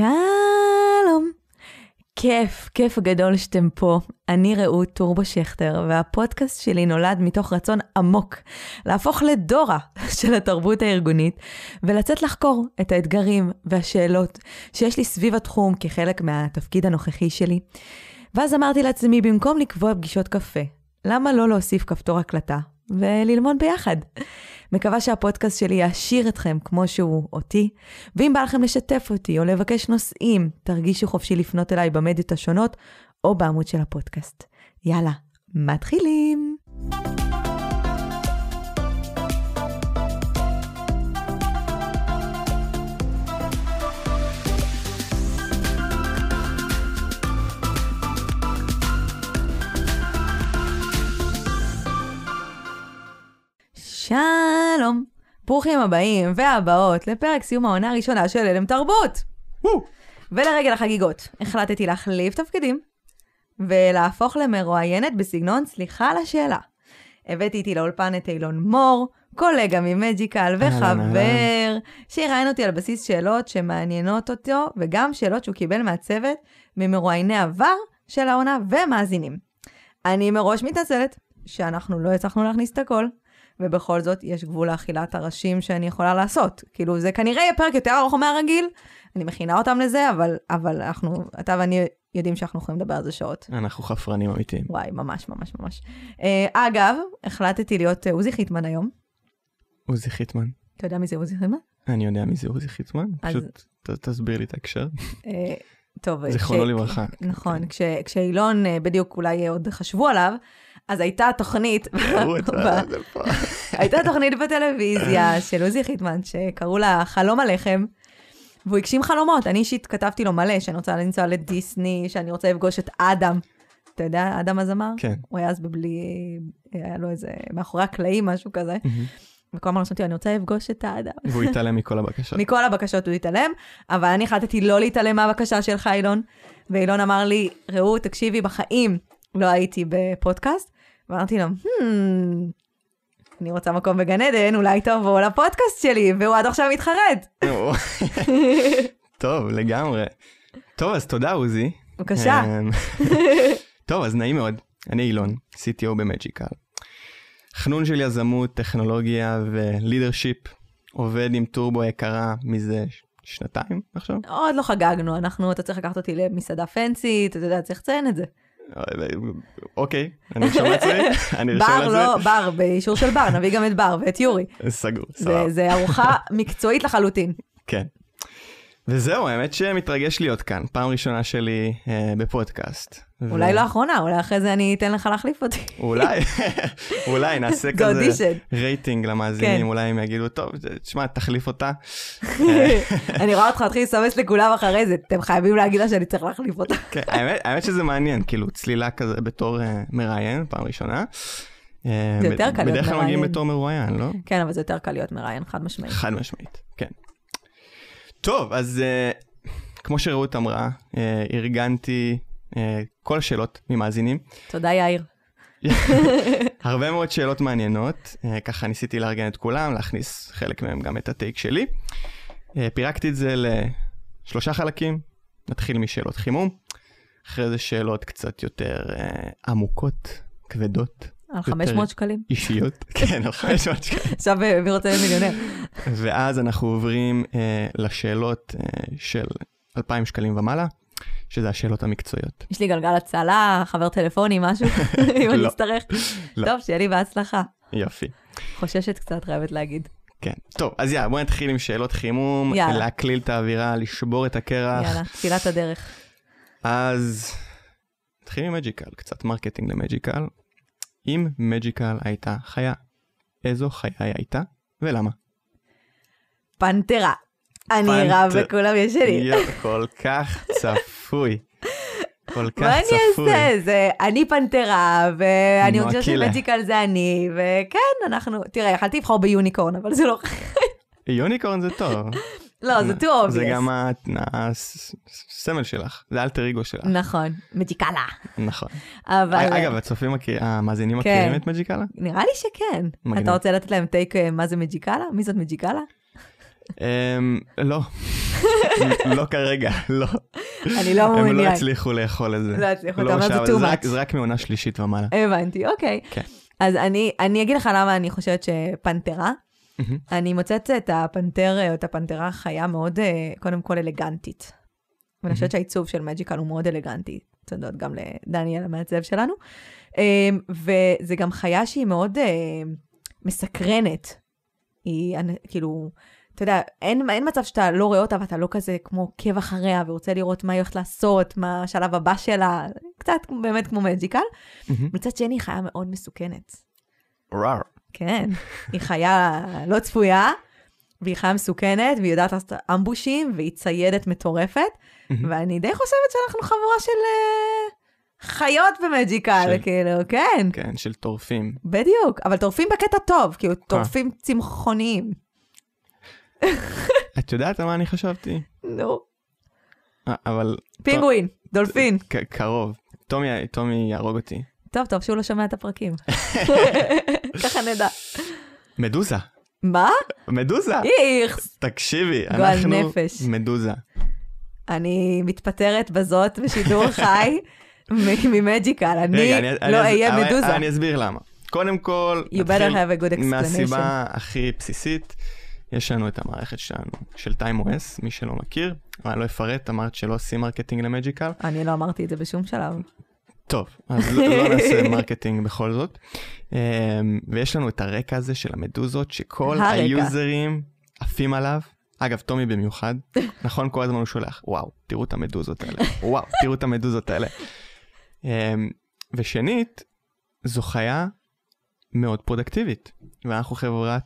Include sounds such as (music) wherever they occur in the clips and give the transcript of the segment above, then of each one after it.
שלום. כיף, כיף גדול שאתם פה. אני רעות טורבו שכטר, והפודקאסט שלי נולד מתוך רצון עמוק להפוך לדורה (laughs) של התרבות הארגונית, ולצאת לחקור את האתגרים והשאלות שיש לי סביב התחום כחלק מהתפקיד הנוכחי שלי. ואז אמרתי לעצמי, במקום לקבוע פגישות קפה, למה לא להוסיף כפתור הקלטה וללמוד ביחד? מקווה שהפודקאסט שלי יעשיר אתכם כמו שהוא אותי, ואם בא לכם לשתף אותי או לבקש נושאים, תרגישו חופשי לפנות אליי במדיות השונות או בעמוד של הפודקאסט. יאללה, מתחילים. שלום, ברוכים הבאים והבאות לפרק סיום העונה הראשונה של הלם תרבות. ולרגל החגיגות, החלטתי להחליף תפקידים ולהפוך למרואיינת בסגנון סליחה על השאלה. הבאתי איתי לאולפן את אילון מור, קולגה ממג'יקל וחבר, שיראיין אותי על בסיס שאלות שמעניינות אותו, וגם שאלות שהוא קיבל מהצוות ממרואייני עבר של העונה ומאזינים. אני מראש מתנצלת שאנחנו לא הצלחנו להכניס את הכל, ובכל זאת יש גבול לאכילת הראשים שאני יכולה לעשות. כאילו, זה כנראה יהיה פרק יותר ארוך מהרגיל, אני מכינה אותם לזה, אבל, אבל אנחנו, אתה ואני יודעים שאנחנו יכולים לדבר על זה שעות. אנחנו חפרנים אמיתיים. וואי, ממש, ממש, ממש. Uh, אגב, החלטתי להיות uh, עוזי חיטמן היום. עוזי חיטמן. אתה יודע מי זה עוזי חיטמן? אני יודע מי זה עוזי חיטמן, אז- פשוט ת- תסביר לי את ההקשר. Uh, טוב, זיכרונו כש- לברכה. נכון, כש, כשאילון בדיוק אולי עוד חשבו עליו, אז הייתה תוכנית. (laughs) (laughs) הייתה תוכנית בטלוויזיה (laughs) של עוזי חיטמן, שקראו לה חלום הלחם, והוא הגשים חלומות. אני אישית כתבתי לו מלא, שאני רוצה לנסוע לדיסני, שאני רוצה לפגוש את אדם. אתה יודע, אדם הזמר? כן. הוא היה אז בבלי, היה לו איזה, מאחורי הקלעים, משהו כזה. וכל הזמן רשמתי, אני רוצה לפגוש את האדם. והוא התעלם מכל הבקשות. מכל הבקשות הוא התעלם, אבל אני החלטתי לא להתעלם מהבקשה שלך, אילון. ואילון אמר לי, רעות, תקשיבי, בחיים לא הייתי בפודקאסט. ואמרתי לו, hmm, אני רוצה מקום בגן עדן, אולי תבוא לפודקאסט שלי, והוא עד עכשיו מתחרט. (laughs) טוב, לגמרי. טוב, אז תודה עוזי. בבקשה. אמ, (laughs) טוב, אז נעים מאוד. אני אילון, CTO במג'יקל. חנון של יזמות, טכנולוגיה ולידרשיפ. עובד עם טורבו יקרה מזה שנתיים עכשיו. עוד לא חגגנו, אנחנו, אתה צריך לקחת אותי למסעדה פנסית, אתה יודע, צריך לציין את זה. אוקיי, אני ארשום לעצמי. אני ארשום בר, לא, לעצמי. בר, באישור של בר, נביא גם את בר ואת יורי. סגור, סבבה. זה ארוחה מקצועית לחלוטין. כן. וזהו, האמת שמתרגש להיות כאן. פעם ראשונה שלי אה, בפודקאסט. ו- אולי לא אחרונה, אולי אחרי זה אני אתן לך להחליף אותי. אולי, (laughs) אולי נעשה זה כזה אודישן. רייטינג למאזינים, כן. אולי הם יגידו, טוב, תשמע, תחליף אותה. (laughs) אני רואה אותך מתחיל לסמס לכולם אחרי זה, אתם חייבים להגיד לה שאני צריך להחליף אותה. (laughs) כן, האמת, האמת שזה מעניין, כאילו צלילה כזה בתור אה, מראיין, פעם ראשונה. אה, זה יותר קל להיות בדרך כלל מגיעים מראיין. בתור מרואיין, לא? כן, אבל זה יותר קל להיות מראיין, חד משמעית. חד משמעית, כן. טוב, אז אה, כמו שרעות אמרה, אה, ארגנתי אה, כל השאלות ממאזינים. תודה, יאיר. (laughs) הרבה מאוד שאלות מעניינות, אה, ככה ניסיתי לארגן את כולם, להכניס חלק מהם גם את הטייק שלי. אה, פירקתי את זה לשלושה חלקים, נתחיל משאלות חימום, אחרי זה שאלות קצת יותר אה, עמוקות, כבדות, על 500 שקלים. אישיות, (laughs) כן, על 500 שקלים. עכשיו אה, מי רוצה מיליונר? ואז אנחנו עוברים אה, לשאלות אה, של 2,000 שקלים ומעלה, שזה השאלות המקצועיות. יש לי גלגל הצלה, חבר טלפוני, משהו, (laughs) אם אני לא. אצטרך. לא. טוב, שיהיה לי בהצלחה. יופי. חוששת קצת, חייבת להגיד. כן. טוב, אז יאללה, בואי נתחיל עם שאלות חימום, יאללה. להקליל את האווירה, לשבור את הקרח. יאללה, תפילת הדרך. אז נתחיל עם Magical, קצת marketing ל Magical. אם מג'יקל הייתה חיה, איזו חיה היא הייתה ולמה? פנתרה. אני פנתר- רב וכולם ישנים. כל כך צפוי. כל כך מה אני צפוי. אעשה? זה אני פנתרה, ואני חושבת. שמג'יקל זה אני, וכן, אנחנו, תראה, יכלתי לבחור ביוניקורן, אבל זה לא, יוניקורן זה טוב. לא, זה too obvious. זה גם הסמל שלך, זה אלטר אגו שלך. נכון, מג'יקלה. נכון. אבל... אגב, הצופים, המאזינים כן. מכירים את מג'יקלה? נראה לי שכן. אתה רוצה לתת להם טייק אה, מה זה מג'יקלה? מי זאת מג'יקלה? אמ, לא, (laughs) לא כרגע, לא. אני לא הם לא מעוניין. הצליחו לאכול את זה. לא הצליחו, אתה אומר זה too much. זה רק מעונה שלישית ומעלה. הבנתי, אוקיי. כן. אז אני אגיד לך למה אני חושבת שפנתרה. מהמם. אני מוצאת את הפנתר, או את הפנתרה חיה מאוד, אה, קודם כל אלגנטית. ואני חושבת שהעיצוב של מג'יקל הוא מאוד אלגנטי. תודות גם לדניאל המעצב שלנו. אה, וזה גם חיה שהיא מאוד אה, מסקרנת. היא כאילו, אתה יודע, אין, אין מצב שאתה לא רואה אותה ואתה לא כזה כמו עוקב אחריה ורוצה לראות מה היא הולכת לעשות, מה השלב הבא שלה, קצת באמת כמו מג'יקל. מהמם. מצד שני, חיה מאוד מסוכנת. רר. כן, היא חיה לא צפויה, והיא חיה מסוכנת, והיא יודעת לעשות אמבושים, והיא ציידת מטורפת. ואני די חושבת שאנחנו חבורה של אה, חיות במג'יקל, של- כאילו, כן, כן, של טורפים. בדיוק, אבל טורפים בקטע טוב, כאילו, טורפים צמחוניים. את יודעת על מה אני חשבתי? נו, אה, אבל פינגווין, דולפין. קרוב. טומי יהרוג אותי. טוב, טוב שהוא לא שומע את הפרקים. (laughs) ככה נדע. מדוזה. מה? מדוזה. איכס. תקשיבי, גועל נפש אנחנו. מדוזה. אני מתפטרת בזאת בשידור (laughs) חי מ Magical. אני לא אהיה מדוזה. אני אסביר למה. קודם כל, You better have a good explanation. מהסיבה הכי בסיסית, יש לנו את המערכת שלנו, של TimeOS, מי שלא מכיר, אבל אני לא אפרט, אמרת שלא עושים marketing ל Magical. אני לא אמרתי את זה בשום שלב. טוב, (laughs) אז לא, לא נעשה marketing בכל זאת. אמ, ויש לנו את הרקע הזה של המדוזות, שכל הרקע. ה users עפים עליו. אגב, טומי במיוחד, (laughs) נכון? כל הזמן הוא שולח, וואו, תראו את המדוזות האלה, וואו, תראו את המדוזות האלה. אמ, ושנית, זו חיה מאוד productive ית, ואנחנו חברה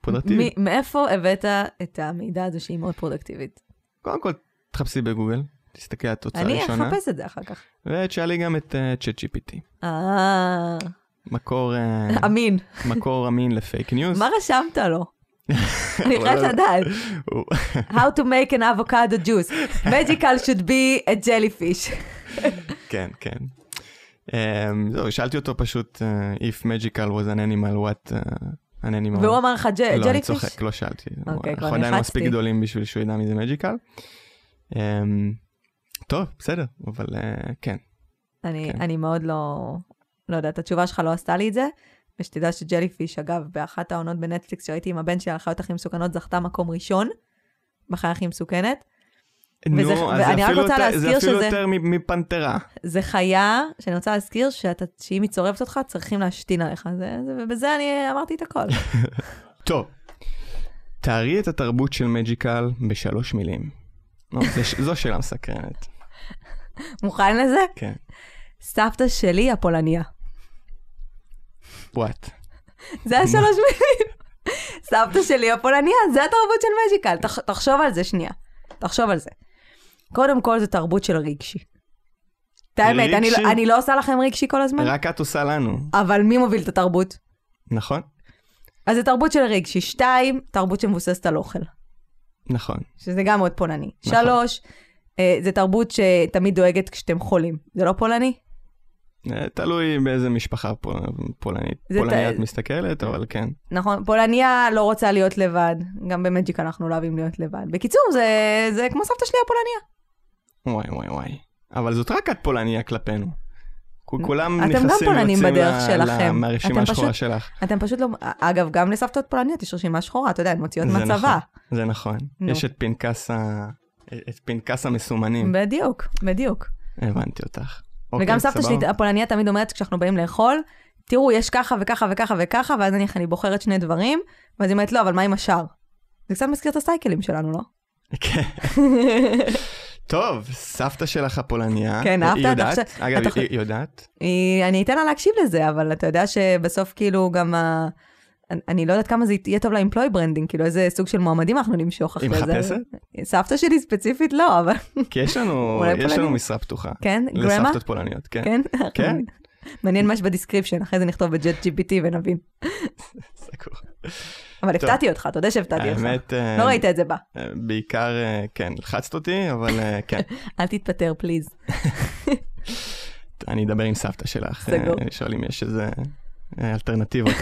productive ית. מאיפה הבאת את המידע הזה שהיא מאוד productive ית? קודם כל, תחפשי בגוגל, תסתכלי על התוצאה אני הראשונה, אחפש את זה אחר כך. ותשאלי גם את צ'אט GPT. אה, מקור, אה, אמין. מקור אמין לפייק ניוז. מה רשמת לו? (laughs) אני חייבת לדעת. הוא- How to make an avocado juice. Magical should be a jellyfish. (laughs) כן, כן. Um, זהו, שאלתי אותו פשוט, uh, if magical was an animal, what uh, an animal. והוא אמר לך לא, אני? צוחק, לא שאלתי. אוקיי, כבר אנחנו עדיין. מספיק גדולים בשביל שהוא ידע מי זה magical. טוב, בסדר, אבל uh, כן. אני, כן. אני מאוד לא, לא יודעת, התשובה שלך לא עשתה לי את זה. ושתדע שג'ליפיש, אגב, באחת העונות בנטפליקס שראיתי עם הבן שלי על החיות הכי מסוכנות, זכתה מקום ראשון בחיה הכי מסוכנת. וזה- נו, אז ואני זה רק רוצה יותר- להזכיר זה אפילו שזה- יותר מפנתרה. זה חיה שאני רוצה להזכיר שאתה, שאם היא צורבת אותך, צריכים להשתין עליך. זה, זה, ובזה אני אמרתי את הכל. (laughs) טוב, תארי את התרבות של מג'יקל בשלוש מילים. לא, זו שאלה מסקרנת. מוכן לזה? כן. סבתא שלי הפולניה. וואט. זה השלוש מילים. סבתא שלי הפולניה, זה התרבות של מג'יקל. תח, תחשוב על זה שנייה. תחשוב על זה. קודם כל, זו תרבות של רגשי. את האמת, אני? לא- אני לא עושה לכם רגשי כל הזמן, רק את עושה לנו, אבל מי מוביל את התרבות? נכון? אז זה תרבות של רגשי. שתיים, תרבות שמבוססת על אוכל, נכון. שזה גם מאוד פולני. נכון. שלוש, אה, זה תרבות שתמיד דואגת כשאתם חולים. זה לא פולני? אה, תלוי באיזה משפחה פול- פולנית. פולניה ת- את מסתכלת, אבל כן. נכון, פולניה לא רוצה להיות לבד. גם במג'יק אנחנו לא אוהבים להיות לבד. בקיצור, זה, זה כמו סבתא שלי הפולניה. וואי וואי וואי. אבל זאת רק את פולניה כלפינו. כולם אתם גם נכנסים פולנים ויוצאים בדרך שלכם. מהרשימה השחורה שלך. אתם פשוט לא... אגב, גם לסבתות פולניות יש רשימה שחורה, אתה יודע, הן מוציאות מהצבא. נכון. זה נכון. יש את פנקס ה... את פנקס המסומנים. בדיוק, בדיוק. הבנתי אותך. אוקיי, וגם סבתא סבבה. שלי הפולניה תמיד אומרת כשאנחנו באים לאכול, תראו, יש ככה וככה וככה וככה, ואז נניח אני בוחרת שני דברים, ואז היא אומרת, לא, אבל מה עם השאר? זה קצת מזכיר את הסייקלים שלנו, לא? כן. (laughs) טוב, סבתא שלך הפולניה. כן, היא אהבת? אתה יודעת? אגב, היא היא יודעת? היא, אני אתן לה להקשיב לזה, אבל אתה יודע שבסוף כאילו גם ה... אני- לא יודעת כמה זה יהיה טוב ל employee branding, כאילו איזה סוג של מועמדים אנחנו נמשוך אחרי היא זה. מחפשת? סבתא שלי ספציפית לא, אבל כי יש לנו, (laughs) יש לנו. משרה פתוחה. כן, גרמה? לסבתות פולניות, כן. כן? (laughs) כן. מעניין מה יש ב description, אחרי זה נכתוב ב ChatGPT ונבין. (laughs) אבל. הפתעתי אותך, אתה יודע שהפתעתי אותך. האמת, אה, לא ראית את זה בא. אה, בעיקר, אה, כן, לחצת אותי, אבל אה, כן. אל תתפטר, פליז. אני אדבר עם סבתא שלך. אה, לשאול אם יש איזה אה, אלטרנטיבות.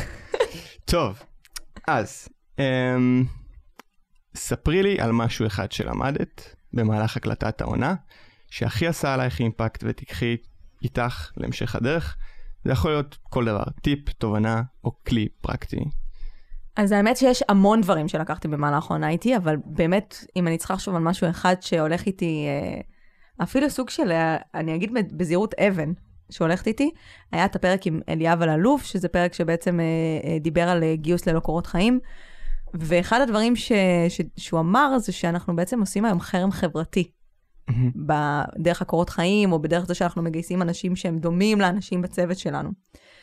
טוב, אז, אמ, ספרי לי על משהו אחד שלמדת במהלך הקלטת העונה, שהכי עשה עלייך אימפקט ותיקחי איתך להמשך הדרך. זה יכול להיות כל דבר, טיפ, תובנה או כלי פרקטי. אז האמת שיש המון דברים שלקחתי במהלך העונה איתי, אבל באמת, אם אני צריכה לחשוב על משהו אחד שהולך איתי, אה, אפילו סוג של, אה, אני אגיד בזהירות אבן, שהולכת איתי, היה את הפרק עם אליאב על אלוף, שזה פרק שבעצם אה, דיבר על גיוס ללא קורות חיים. ואחד הדברים ש, ש, שהוא אמר זה שאנחנו בעצם עושים היום חרם חברתי. בדרך הקורות חיים, או בדרך זה שאנחנו מגייסים אנשים שהם דומים לאנשים בצוות שלנו.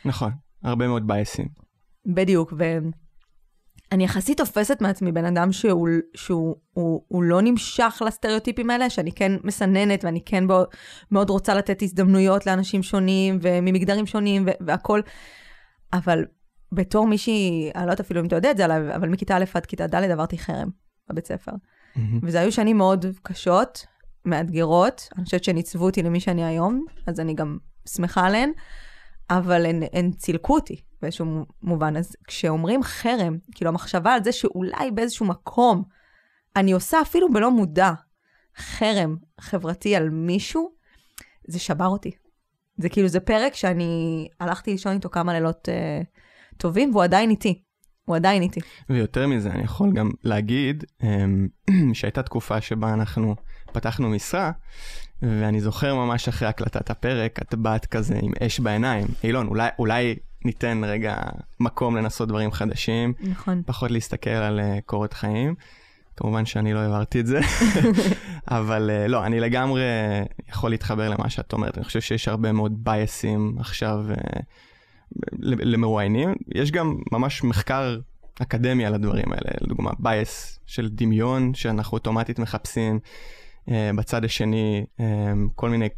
נכון, הרבה מאוד בייסים. בדיוק, ואני יחסית תופסת מעצמי בן אדם שהוא, שהוא הוא, הוא לא נמשך לסטריאוטיפים האלה, שאני כן מסננת ואני כן מאוד רוצה לתת הזדמנויות לאנשים שונים וממגדרים שונים והכול, אבל בתור מישהי, אני לא יודעת אפילו אם אתה יודע את זה עליי, אבל מכיתה א' עד כיתה ד' עברתי חרם בבית ספר. Mm-hmm. וזה היו שנים מאוד קשות, מאתגרות, אני חושבת שהן עיצבו אותי למי שאני היום, אז אני גם שמחה עליהן, אבל הן, הן צילקו אותי באיזשהו מובן. אז כשאומרים חרם, כאילו המחשבה על זה שאולי באיזשהו מקום אני עושה אפילו בלא מודע חרם חברתי על מישהו, זה שבר אותי. זה כאילו, זה פרק שאני הלכתי לישון איתו כמה לילות אה, טובים, והוא עדיין איתי. הוא עדיין איתי. ויותר מזה, אני יכול גם להגיד אמ, (clears throat) שהייתה תקופה שבה אנחנו פתחנו משרה, ואני זוכר ממש אחרי הקלטת הפרק, את באת כזה עם אש בעיניים. אילון, אולי, אולי ניתן רגע מקום לנסות דברים חדשים. נכון. פחות להסתכל על uh, קורת חיים. כמובן שאני לא העברתי את זה, (laughs) אבל uh, לא, אני לגמרי יכול להתחבר למה שאת אומרת. אני חושב שיש הרבה מאוד בייסים עכשיו uh, למרואיינים. יש גם ממש מחקר אקדמי על הדברים האלה, לדוגמה bias של דמיון, שאנחנו אוטומטית מחפשים. אה, בצד השני אה, כל מיני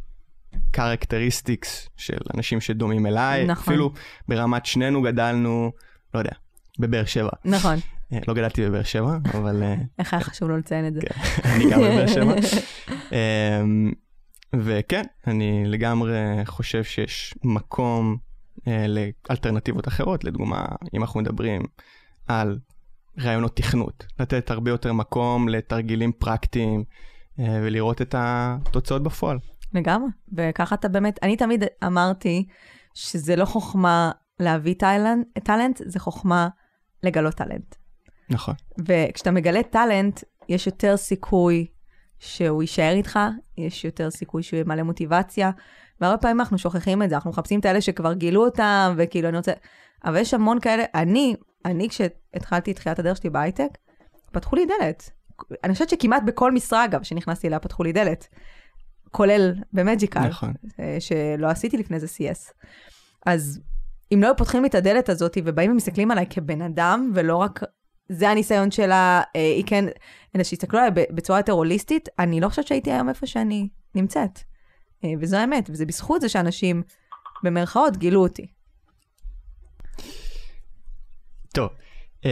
characteristics של אנשים שדומים אליי. נכון. אפילו ברמת שנינו גדלנו, לא יודע, בבאר שבע. נכון. אה, לא גדלתי בבאר שבע, אבל... איך היה חשוב לו לציין את זה? כן, אני גם בבאר שבע. (laughs) וכן, אני לגמרי חושב שיש מקום לאלטרנטיבות אחרות, לדוגמה, אם אנחנו מדברים על רעיונות תכנות, לתת הרבה יותר מקום לתרגילים פרקטיים, ולראות את התוצאות בפועל. לגמרי, וככה אתה באמת, אני תמיד אמרתי שזה לא חוכמה להביא טאלנט, טאלנט זה חוכמה לגלות טאלנט. נכון. וכשאתה מגלה טאלנט, יש יותר סיכוי שהוא יישאר איתך, יש יותר סיכוי שהוא יהיה מלא מוטיבציה, והרבה פעמים אנחנו שוכחים את זה, אנחנו מחפשים את האלה שכבר גילו אותם, וכאילו אני רוצה... אבל יש המון כאלה, אני, אני כשהתחלתי את תחילת הדרך שלי בהייטק, פתחו לי דלת. אני חושבת שכמעט בכל משרה, אגב, שנכנסתי אליה, פתחו לי דלת. כולל במג'יקל, נכון. אה, שלא עשיתי לפני זה CS. אז אם לא היו פותחים לי את הדלת הזאת ובאים ומסתכלים עליי כבן אדם, ולא רק, זה הניסיון שלה, אה, היא כן, אלא שיסתכלו עליי בצורה יותר הוליסטית, אני לא חושבת שהייתי היום איפה שאני נמצאת. אה, וזו האמת, וזה בזכות זה שאנשים, במרכאות, גילו אותי. טוב, (clears throat)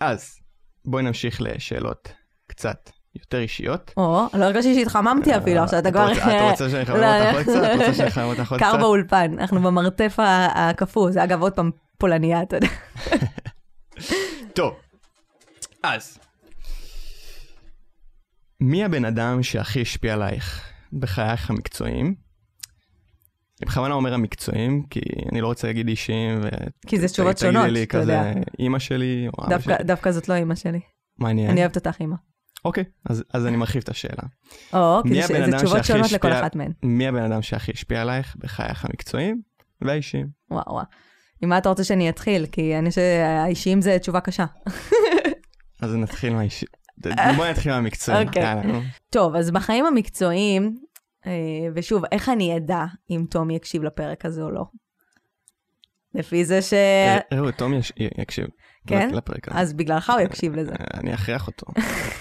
אז בואי נמשיך לשאלות קצת יותר אישיות. או, לא הרגשתי שהתחממתי אפילו, עכשיו אתה כבר... את רוצה שאני אחמם אותך עוד קצת? את רוצה שאני אחמם אותך עוד (laughs) קצת? קר באולפן, אנחנו במרתף הקפוא, זה אגב עוד פעם פולניה, אתה יודע. (laughs) טוב, אז, מי הבן אדם שהכי השפיע עלייך בחייך המקצועיים? אני בכוונה אומר המקצועיים, כי אני לא רוצה להגיד אישיים, ו... כי זה תשובות שונות, אתה יודע. לי כזה, אימא שלי או אבא שלי. דווקא זאת לא אימא שלי. מעניין. אני אוהבת אותך אימא. אוקיי, אז, אז אני מרחיב את השאלה. או, כי זה, זה תשובות שונות לכל אחת מהן. מי הבן אדם שהכי השפיע עלייך בחייך המקצועיים והאישיים? וואו וואו. עם מה אתה רוצה שאני אתחיל? כי אני שהאישיים זה תשובה קשה. אז נתחיל מהאישיים. (laughs) בואי נתחיל מהמקצועיים. אוקיי. טוב, אז בחיים המקצועיים, ושוב, איך אני אדע אם טומי יקשיב לפרק הזה או לא? לפי זה ש... ראו, טומי יקשיב. כן? לפרק הזה. אז בגללך הוא יקשיב לזה. אה, אני אכריח אותו,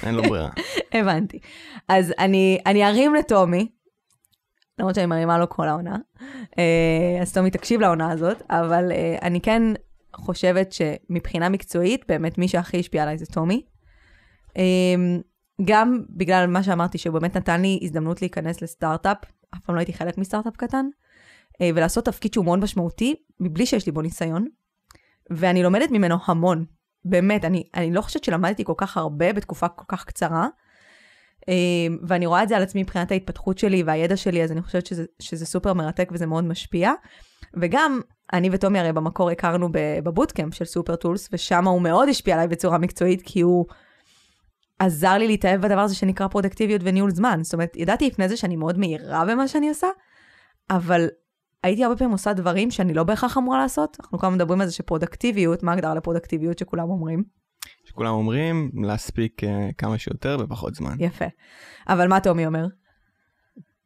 אין לו ברירה. (laughs) הבנתי. אז אני, אני ארים לטומי, למרות שאני מרימה לו כל העונה, אה, אז טומי תקשיב לעונה הזאת, אבל אני כן חושבת שמבחינה מקצועית, באמת מי שהכי השפיע עליי זה טומי. גם בגלל מה שאמרתי, שהוא באמת נתן לי הזדמנות להיכנס לסטארט-אפ, אף פעם לא הייתי חלק מסטארט-אפ קטן, אה, ולעשות תפקיד שהוא מאוד משמעותי, מבלי שיש לי בו ניסיון, ואני לומדת ממנו המון. באמת, אני, אני לא חושבת שלמדתי כל כך הרבה בתקופה כל כך קצרה. אמ, ואני רואה את זה על עצמי מבחינת ההתפתחות שלי והידע שלי, אז אני חושבת שזה, שזה סופר מרתק וזה מאוד משפיע. וגם, אני וטומי הרי במקור הכרנו ב bootcamp של SuperTools, ושם הוא מאוד השפיע עליי בצורה מקצועית, כי הוא עזר לי להתאהב בדבר הזה שנקרא פרודקטיביות וניהול זמן. זאת אומרת, ידעתי לפני זה שאני מאוד מהירה במה שאני עושה, אבל הייתי הרבה פעמים עושה דברים שאני לא בהכרח אמורה לעשות. אנחנו כמה מדברים על זה שפרודקטיביות, מה הגדרה לפרודקטיביות שכולם אומרים? שכולם אומרים להספיק אה, כמה שיותר בפחות זמן. יפה. אבל מה טומי אומר?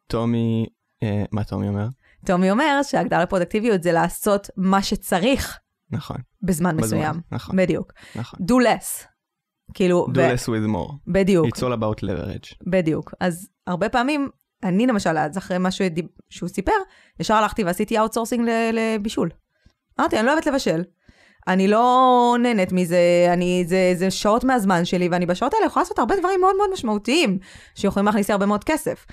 טומי, אה, מה טומי אומר? טומי אומר שהגדרה לפרודקטיביות זה לעשות מה שצריך. נכון. בזמן, בזמן מסוים. נכון. בדיוק. נכון. do less. כאילו... do... less with more. בדיוק. It's all about leverage. בדיוק. אז הרבה פעמים, אני למשל, אז אחרי מה שהוא סיפר, ישר הלכתי ועשיתי outsourcing לבישול. אמרתי, אני לא אוהבת לבשל. אני לא נהנית מזה, אני, זה, זה שעות מהזמן שלי, ואני בשעות האלה יכולה לעשות הרבה דברים מאוד מאוד משמעותיים, שיכולים להכניס לי הרבה מאוד כסף.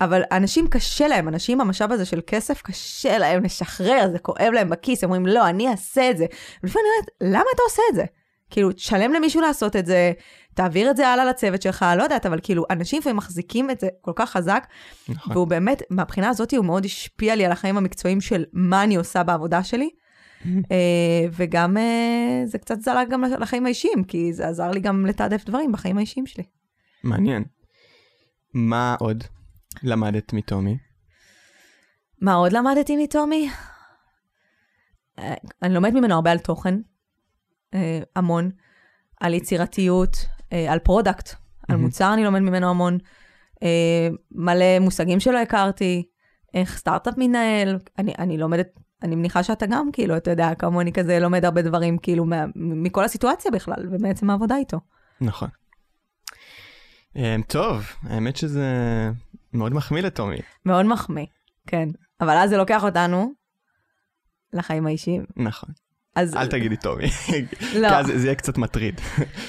אבל אנשים קשה להם, אנשים המשאב הזה של כסף קשה להם לשחרר, זה כואב להם בכיס, הם אומרים, לא, אני אעשה את זה. ולפעמים אני אומרת, למה אתה עושה את זה? כאילו, תשלם למישהו לעשות את זה, תעביר את זה הלאה לצוות שלך, לא יודעת, אבל כאילו, אנשים לפעמים מחזיקים את זה כל כך חזק, נכון. והוא באמת, מהבחינה הזאת, הוא מאוד השפיע לי על החיים המקצועיים של מה אני עושה בעבודה שלי. (laughs) אה, וגם אה, זה קצת זלג גם לחיים האישיים, כי זה עזר לי גם לתעדף דברים בחיים האישיים שלי. מעניין. מה עוד למדת מטומי? מה עוד למדתי מטומי? אה, אני לומדת ממנו הרבה על תוכן, המון, על יצירתיות, על product, על מוצר אני לומד ממנו המון, מלא מושגים שלא הכרתי, איך סטארט-אפ מתנהל, אני, אני לומדת אני מניחה שאתה גם, כאילו, אתה יודע, כמוני כזה לומד הרבה דברים, כאילו, מה, מכל הסיטואציה בכלל, ובעצם העבודה איתו. נכון. טוב, האמת שזה מאוד מחמיא לטומי. מאוד מחמיא, כן. אבל אז זה לוקח אותנו לחיים האישיים. נכון. אז... אל תגידי טומי. לא. כי אז זה יהיה קצת מטריד.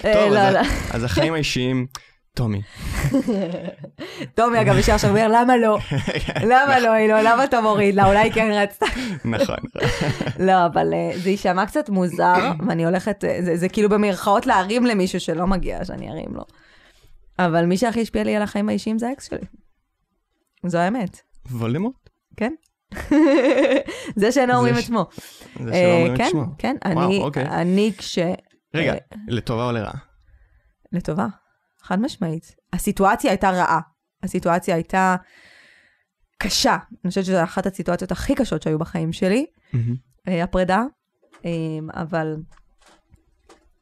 אה, טוב, לא, אז, לא. אז החיים האישיים, טומי. טומי אגב ישר עכשיו אומר למה לא? למה לא, אילו, למה אתה מוריד לה? אולי כן רצת. נכון. לא, אבל אה, זה יישמע קצת מוזר, (clears throat) ואני הולכת, אה, זה, זה כאילו במרכאות להרים למישהו שלא מגיע שאני ארים לו. אבל מי שהכי השפיע לי על החיים האישיים זה האקס שלי. זו האמת. וולדמורט? כן. זה שאינו אומרים את שמו. זה שלא אומרים את כן, שמו. כן, אני, אוקיי. אני כש... רגע, אה, לטובה או לרעה? לטובה, חד משמעית. הסיטואציה הייתה רעה. הסיטואציה הייתה קשה. אני חושבת שזו אחת הסיטואציות הכי קשות שהיו בחיים שלי. אה, הפרידה, אה, אבל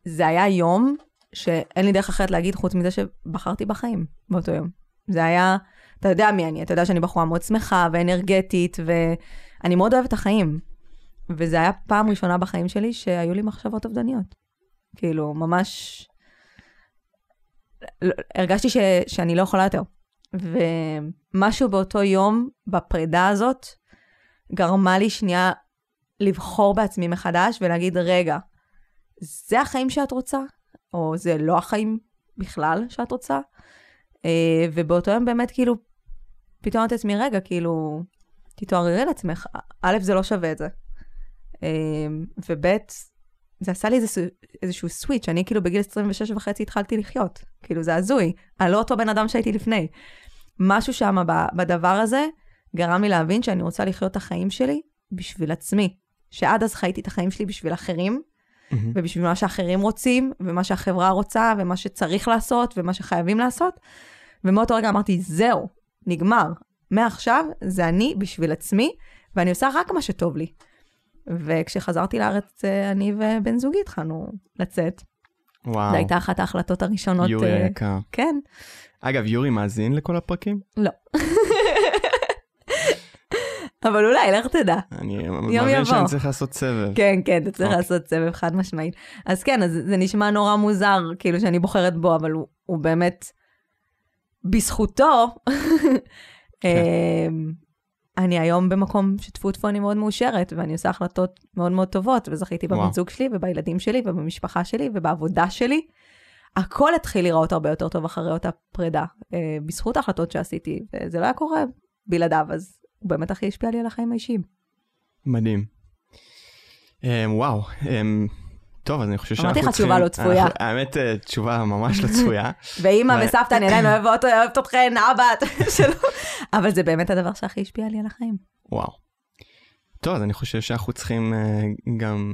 זה היה יום שאין לי דרך אחרת להגיד חוץ מזה שבחרתי בחיים באותו יום. זה היה, אתה יודע מי אני, אתה יודע שאני בחורה מאוד שמחה ואנרגטית, ואני מאוד אוהבת את החיים. וזה היה פעם ראשונה בחיים שלי שהיו לי מחשבות אובדניות. כאילו, ממש... לא- הרגשתי ש, שאני לא יכולה יותר. ומשהו באותו יום, בפרידה הזאת, גרמה לי שנייה לבחור בעצמי מחדש ולהגיד, רגע, זה החיים שאת רוצה? או זה לא החיים בכלל שאת רוצה? אה, ובאותו יום באמת כאילו, פתאום אמרתי לעצמי, רגע, כאילו, תתעוררי על עצמך. א', זה לא שווה את זה. אה, וב', זה עשה לי איזשהו, איזשהו סוויץ', אני כאילו בגיל 26 וחצי התחלתי לחיות. כאילו, זה הזוי. אני לא אותו בן אדם שהייתי לפני. משהו שם בדבר הזה גרם לי להבין שאני רוצה לחיות את החיים שלי בשביל עצמי. שעד אז חייתי את החיים שלי בשביל אחרים, מהמם. ובשביל מה שאחרים רוצים, ומה שהחברה רוצה, ומה שצריך לעשות, ומה שחייבים לעשות. ומאותו רגע אמרתי, זהו, נגמר. מעכשיו זה אני בשביל עצמי, ואני עושה רק מה שטוב לי. וכשחזרתי לארץ, אה, אני ובן זוגי התחלנו לצאת. וואו. זו הייתה אחת ההחלטות הראשונות. יורי אה, היקר. כן, אגב, יורי מאזין לכל הפרקים? לא. אבל אולי, לך תדע. אני יבוא. שאני צריך לעשות סבב. כן, כן, אתה צריך אוקיי. לעשות סבב חד משמעית. אז כן, אז זה נשמע נורא מוזר, כאילו שאני בוחרת בו, אבל הוא, הוא באמת, בזכותו, אמ, אני היום במקום שטפו טפו אני מאוד מאושרת, ואני עושה החלטות מאוד מאוד טובות, וזכיתי. בבן זוג שלי, ובילדים שלי, ובמשפחה שלי, ובעבודה שלי. הכל התחיל להיראות הרבה יותר טוב אחרי אותה פרידה, אה, בזכות ההחלטות שעשיתי, וזה לא היה קורה בלעדיו, אז הוא באמת הכי השפיע לי על החיים האישיים. מדהים. Um, וואו, um, טוב, אז אני חושב שאנחנו אמרתי צריכים... לך תשובה לא צפויה. אנחנו- האמת, אה, תשובה ממש לא צפויה. (laughs) ואימא וסבתא, אני עדיין אוהבת אוהבת אתכן, אבא, (laughs) שלא. אבל זה באמת הדבר שהכי השפיע לי על החיים. וואו. טוב, אז אני חושב שאנחנו צריכים אה, גם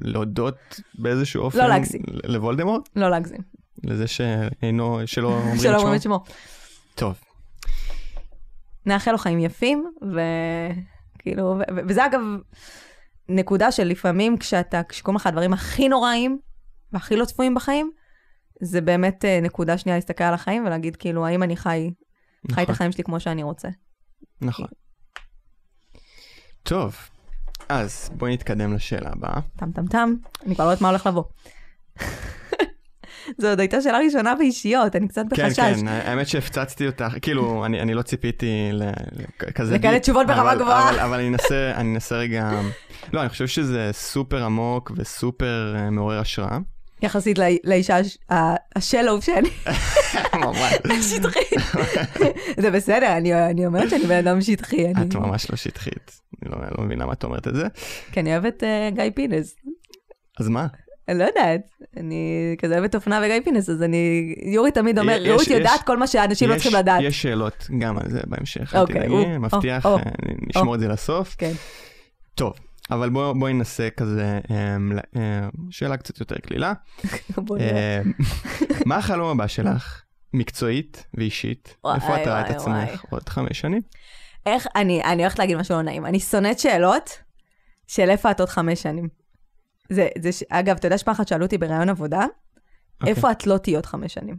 להודות באיזשהו אופן... לא להגזים. לוולדמורט? לא להגזים. לזה שאינו, שלא (laughs) אומרים את שלא שמו? אומרים את שמו. טוב, נאחל לו חיים יפים, וכאילו, וזה אגב נקודה של לפעמים כשאתה, כשקוראים לך הדברים הכי נוראים והכי לא צפויים בחיים, זה באמת אה, נקודה שנייה להסתכל על החיים ולהגיד כאילו, האם אני חי, חי את נכון, החיים שלי כמו שאני רוצה. נכון. טוב, אז בואי נתקדם לשאלה הבאה. טם טם טם, אני כבר לא יודעת מה הולך לבוא. זו עוד הייתה שאלה ראשונה באישיות, אני קצת כן, בחשש. כן, האמת שהפצצתי אותך, כאילו, אני, אני לא ציפיתי לכזה... לכאלה תשובות ברמה גבוהה. אבל, אבל אני אנסה, אני אנסה רגע... לא, אני חושב שזה סופר עמוק וסופר אה, מעורר השראה. יחסית לא- לאישה השלוב שאני (laughs) ממש. (laughs) שטחית. זה בסדר, אני אומרת שאני בן אדם שטחי. את ממש לא שטחית. אני לא, לא מבינה מה את אומרת את זה. כי אני אוהבת אה, גיא פינס. אז מה? אני לא יודעת, אני כזה אוהבת אופנה וגיא פינס, אז אני... יורי תמיד אומר, רעות יודעת כל מה שאנשים לא צריכים לדעת. יש שאלות גם על זה בהמשך, אל אוקיי, תדאגי, מבטיח, נשמור את זה לסוף. כן. טוב, אבל בואו בוא ננסה כזה, אמ, אמ, שאלה קצת יותר קלילה. (laughs) אמ, (laughs) מה החלום הבא שלך, מקצועית ואישית? איפה את רואה את עצמך. עוד חמש שנים? איך, אני אני הולכת להגיד משהו לא נעים. אני שונאת שאלות של איפה את עוד חמש שנים. זה, זה, ש- אגב, אתה יודע שפעם אחת שאלו אותי בראיון עבודה, אוקיי. איפה את לא תהיי עוד חמש שנים?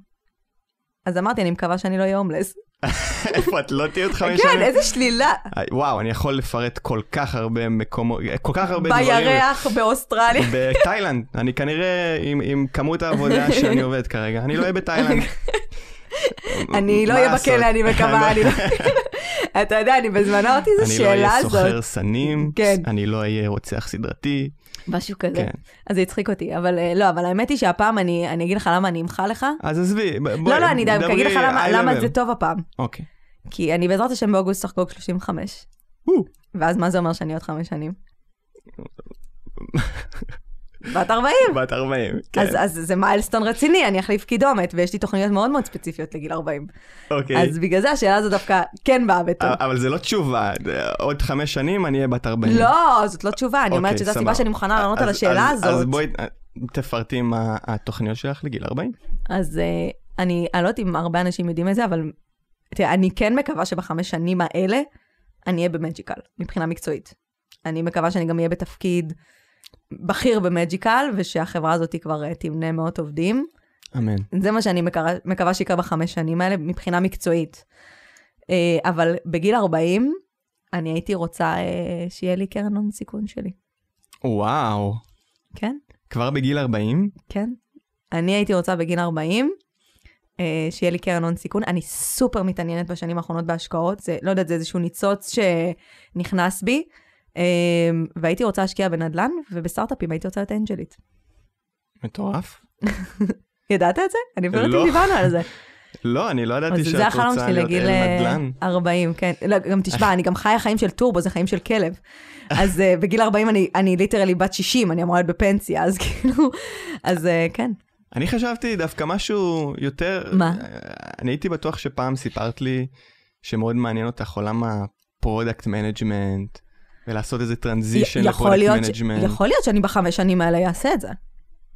אז אמרתי, אני מקווה שאני לא אהיה הומלס. (laughs) איפה את לא תהיי עוד חמש כן, שנים? איזה שלילה. וואו, אני יכול לפרט כל כך הרבה מקומות, כל כך הרבה דברים. בירח באוסטרליה. (laughs) בתאילנד, אני כנראה עם, עם כמות העבודה שאני עובד כרגע, אני לא אהיה בתאילנד. (laughs) אני לא אהיה? בכלא, אני מקווה, אני לא... אתה יודע, אני בזמנו אמרתי, אני איזה לא אהיה שאלה סוחר. סנים, כן. אני לא אהיה רוצח סדרתי, משהו כזה. כן. אז זה הצחיק אותי, אבל אה, לא, אבל האמת היא שהפעם אני אני אגיד לך למה אני אמחה לך. אז עזבי, ב- בואי, לא, לא, אני דווקא אגיד לך למה- למה. זה טוב הפעם. אוקיי. כי אני בעזרת השם באוגוסט אחגוג 35. או. ואז מה זה אומר שאני עוד חמש שנים? (laughs) בת 40. בת 40, כן, אז, אז זה מיילסטון רציני, אני אחליף קידומת, ויש לי תוכניות מאוד מאוד ספציפיות לגיל 40. אוקיי. אז בגלל זה השאלה הזו דווקא כן באה בטוב. אבל זה לא תשובה, עוד חמש שנים אני אהיה בת 40. לא, זאת לא תשובה, אני אומרת אוקיי, שזו הסיבה. שאני מוכנה לענות על השאלה אז- הזאת. אז בואי אה, תפרטי מה התוכניות שלך לגיל 40. אז אה, אני, אני לא יודעת אם הרבה אנשים יודעים את זה, אבל תראה, אני כן מקווה שבחמש שנים האלה אני אהיה במג'יקל, מבחינה מקצועית. אני מקווה שאני גם אהיה בתפקיד בכיר במג'יקל, ושהחברה הזאת כבר אה, תמנה מאות עובדים. אמן. זה מה שאני מקווה, מקווה שיקרה בחמש שנים האלה מבחינה מקצועית. אה, אבל בגיל 40, אני הייתי רוצה אה, שיהיה לי קרן הון סיכון שלי. וואו, כן? כבר בגיל 40? כן. אני הייתי רוצה בגיל 40, אה, שיהיה לי קרן הון סיכון. אני סופר מתעניינת בשנים האחרונות בהשקעות, זה, לא יודעת, זה איזשהו ניצוץ שנכנס בי, והייתי רוצה להשקיע בנדל"ן, ובסטארט-אפים הייתי רוצה להיות אנג'לית. מטורף. (laughs) ידעת את זה? אני לא לא. יודעת אם דיברנו על זה. לא, אני לא ידעתי שאת זה החלום רוצה שלי להיות לגיל אל אה, נדל"ן. 40, כן. לא, גם תשמע, (laughs) אני גם חיה חיים של טורבו, זה חיים של כלב. אז אה, בגיל 40 אני, אני literally בת 60, אני אמורה להיות בפנסיה, אז (laughs) כאילו, אז אה, כן. אני חשבתי דווקא משהו יותר... מה? אני הייתי בטוח שפעם סיפרת לי שמאוד מעניין אותך עולם ה product management, ולעשות איזה transition ל product. management. יכול להיות שאני בחמש שנים האלה אעשה את זה.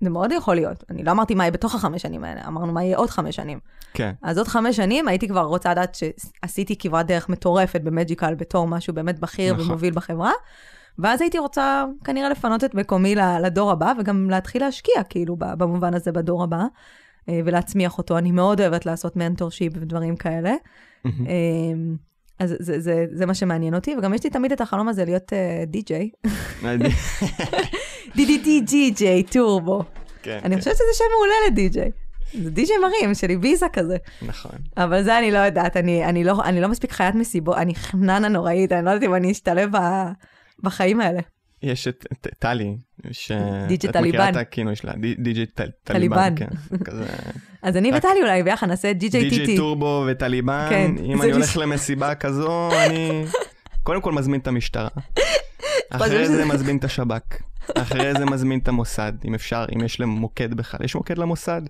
זה מאוד יכול להיות. אני לא אמרתי מה יהיה בתוך החמש שנים האלה, אמרנו מה יהיה עוד חמש שנים. כן, אז עוד חמש שנים הייתי כבר רוצה לדעת שעשיתי כברת דרך מטורפת ב Magical בתור משהו באמת בכיר נכון. ומוביל בחברה, ואז הייתי רוצה כנראה לפנות את מקומי לדור הבא, וגם להתחיל להשקיע כאילו במובן הזה בדור הבא, אה, ולהצמיח אותו. אני מאוד אוהבת לעשות mentorship ודברים כאלה. מהמם. אה, אז זה, זה, זה מה שמעניין אותי, וגם יש לי תמיד את החלום הזה להיות אה, די-ג'יי. (laughs) די-די-די-ג'יי, טורבו. כן, אני כן, חושבת שזה שם מעולה לדי-ג'יי. זה די-ג'יי מרים של איביזה כזה. נכון. אבל זה אני לא יודעת, אני, אני, לא, אני לא מספיק חיית מסיבות, אני חננה נוראית, אני לא יודעת אם אני אשתלב ב- בחיים האלה. יש את טלי, ש... די.ג'י את מכירה. את הכינוי שלה, די- די.ג'י טל- טליבן. כן, כזה. אז אני וטלי אולי ביחד נעשה די-ג'יי די.ג'י טיטי. טורבו וטליבן, כן, אם אני הולך למסיבה כזו, אני קודם כל מזמין את המשטרה. (laughs) אחרי זה מזמין את השב"כ. אחרי זה מזמין את המוסד, אם אפשר, אם יש להם מוקד בכלל. יש מוקד למוסד?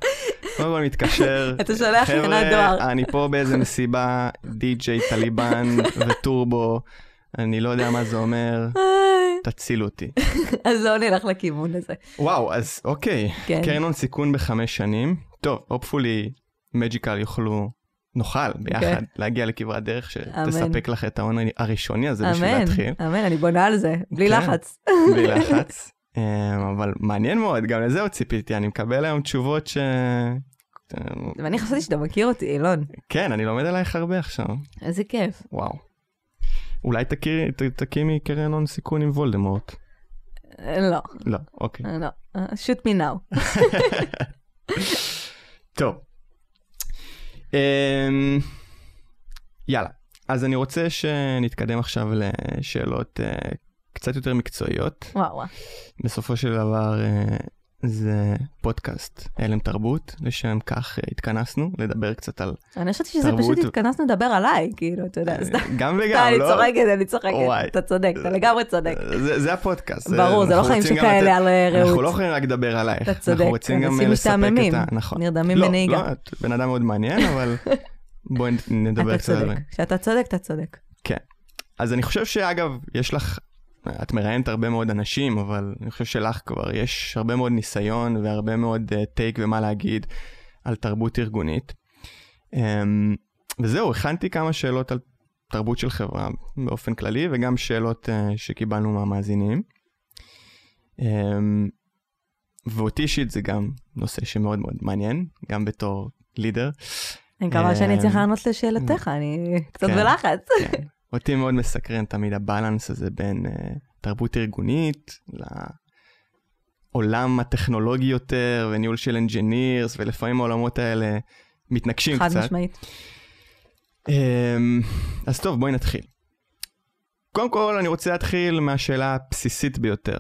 קודם כל מתקשר. (laughs) אתה שולח יחידת דואר. חבר'ה, (laughs) אני פה באיזה מסיבה, די.ג'יי טליבן וטורבו, אני לא יודע מה זה אומר, תצילו אותי. (laughs) אז לא נלך לכיוון הזה. וואו, אז אוקיי, כן. קרן הון סיכון בחמש שנים. טוב, הופפולי מג'יקל יוכלו, נוכל ביחד כן. להגיע לכברת דרך אמן. שתספק לך את ההון הראשוני הזה בשביל אמן, להתחיל. אמן, אני בונה על זה, בלי כן. לחץ. בלי (laughs) לחץ. אמ, אבל מעניין מאוד, גם לזה עוד ציפיתי, אני מקבל היום תשובות ש... ואני חשבתי שאתה מכיר אותי, אילון. כן, אני לומד עלייך הרבה עכשיו, איזה כיף. וואו. אולי תכירי- תקימי קרן הון סיכון עם וולדמורט. לא, לא, אוקיי. לא. shoot me now. טוב. אמ, יאללה, אז אני רוצה שנתקדם עכשיו לשאלות אה, קצת יותר מקצועיות. וואו, וואו. בסופו של דבר אה, זה פודקאסט הלם תרבות, לשם כך אה, התכנסנו לדבר קצת על... אני חשבתי שזה תרבות פשוט התכנסנו לדבר עליי, כאילו, אתה יודע, סתם. גם וגם, אני לא? צוחקת, אני צוחקת. אתה צודק, אתה לגמרי צודק. זה, זה הפודקאסט. ברור, זה לא חיים שכאלה על אה, רעות. אנחנו לא יכולים רק לדבר עלייך. אתה צודק, אנחנו רוצים גם אה, לספק את ה... נכון. נרדמים לא, בנהיגה. לא, את בן אדם מאוד מעניין, אבל (laughs) בואי נדבר אתה קצת על זה. צודק. כשאתה צודק, אתה צודק. אז אני חושב שאגב, יש לך, את מראיינת הרבה מאוד אנשים, אבל אני חושב שלך כבר יש הרבה מאוד ניסיון והרבה מאוד טייק uh, ומה להגיד על תרבות ארגונית. Um, וזהו, הכנתי כמה שאלות על תרבות של חברה באופן כללי, וגם שאלות uh, שקיבלנו מהמאזינים. Um, ואותי אישית זה גם נושא שמאוד מאוד מעניין, גם בתור לידר. אני מקווה שאני אצליח אמ, לענות לשאלתך, אני קצת כן. בלחץ. אותי מאוד מסקרן תמיד הבלנס הזה בין uh, תרבות ארגונית לעולם הטכנולוגי יותר וניהול של engineers ולפעמים העולמות האלה מתנגשים קצת. חד משמעית. אמ, אז טוב בואי נתחיל. קודם כל אני רוצה להתחיל מהשאלה הבסיסית ביותר.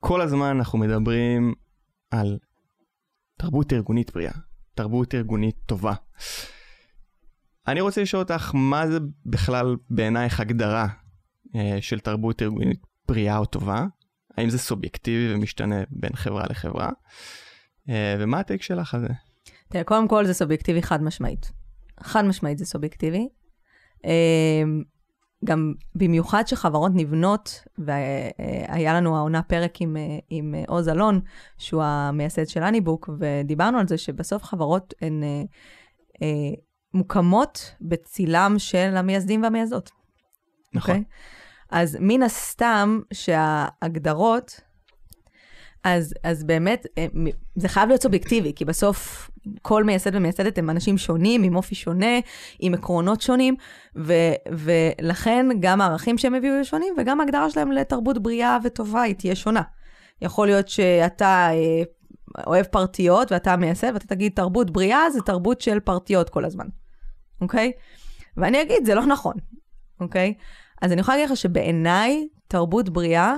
כל הזמן אנחנו מדברים על תרבות ארגונית בריאה, תרבות ארגונית טובה. אני רוצה לשאול אותך, מה זה בכלל בעינייך הגדרה אה, של תרבות ארגונית בריאה או טובה? האם זה סובייקטיבי ומשתנה בין חברה לחברה? אה, ומה הטייק שלך על זה? תראה, קודם כל זה סובייקטיבי חד משמעית. חד משמעית זה סובייקטיבי. אמ, גם במיוחד שחברות נבנות, והיה לנו העונה פרק עם, אה, עם אה, עוז אלון, שהוא המייסד של אניבוק, ודיברנו על זה שבסוף חברות הן אה, אה, מוקמות בצילם של המייסדים והמייסדות. נכון. אוקיי? אז מן הסתם שההגדרות, אז, אז באמת, אה, זה חייב להיות סובייקטיבי, כי בסוף כל מייסד ומייסדת הם אנשים שונים, עם אופי שונה, עם עקרונות שונים, ו, ולכן גם הערכים שהם הביאו יהיו שונים, וגם ההגדרה שלהם לתרבות בריאה וטובה היא תהיה שונה. יכול להיות שאתה אה, אוהב פרטיות ואתה מייסד, ואתה תגיד תרבות בריאה זה תרבות של פרטיות כל הזמן, אוקיי? ואני אגיד, זה לא נכון, אוקיי? אז אני יכולה להגיד לך שבעיניי, תרבות בריאה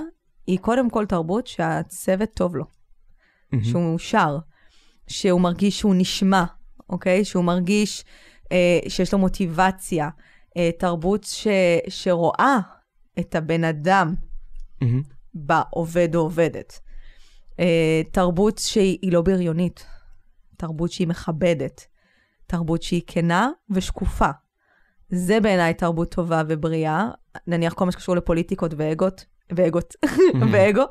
היא קודם כל תרבות שהצוות טוב לו, מהמם. שהוא מאושר, שהוא מרגיש שהוא נשמע, אוקיי? שהוא מרגיש אה, שיש לו מוטיבציה, אה, תרבות ש, שרואה את הבן אדם מהמם. בעובד או עובדת. אה, תרבות שהיא לא בריונית, תרבות שהיא מכבדת, תרבות שהיא כנה ושקופה. זה בעיניי תרבות טובה ובריאה, נניח כל מה שקשור לפוליטיקות ואגות, ואגות, ואגו.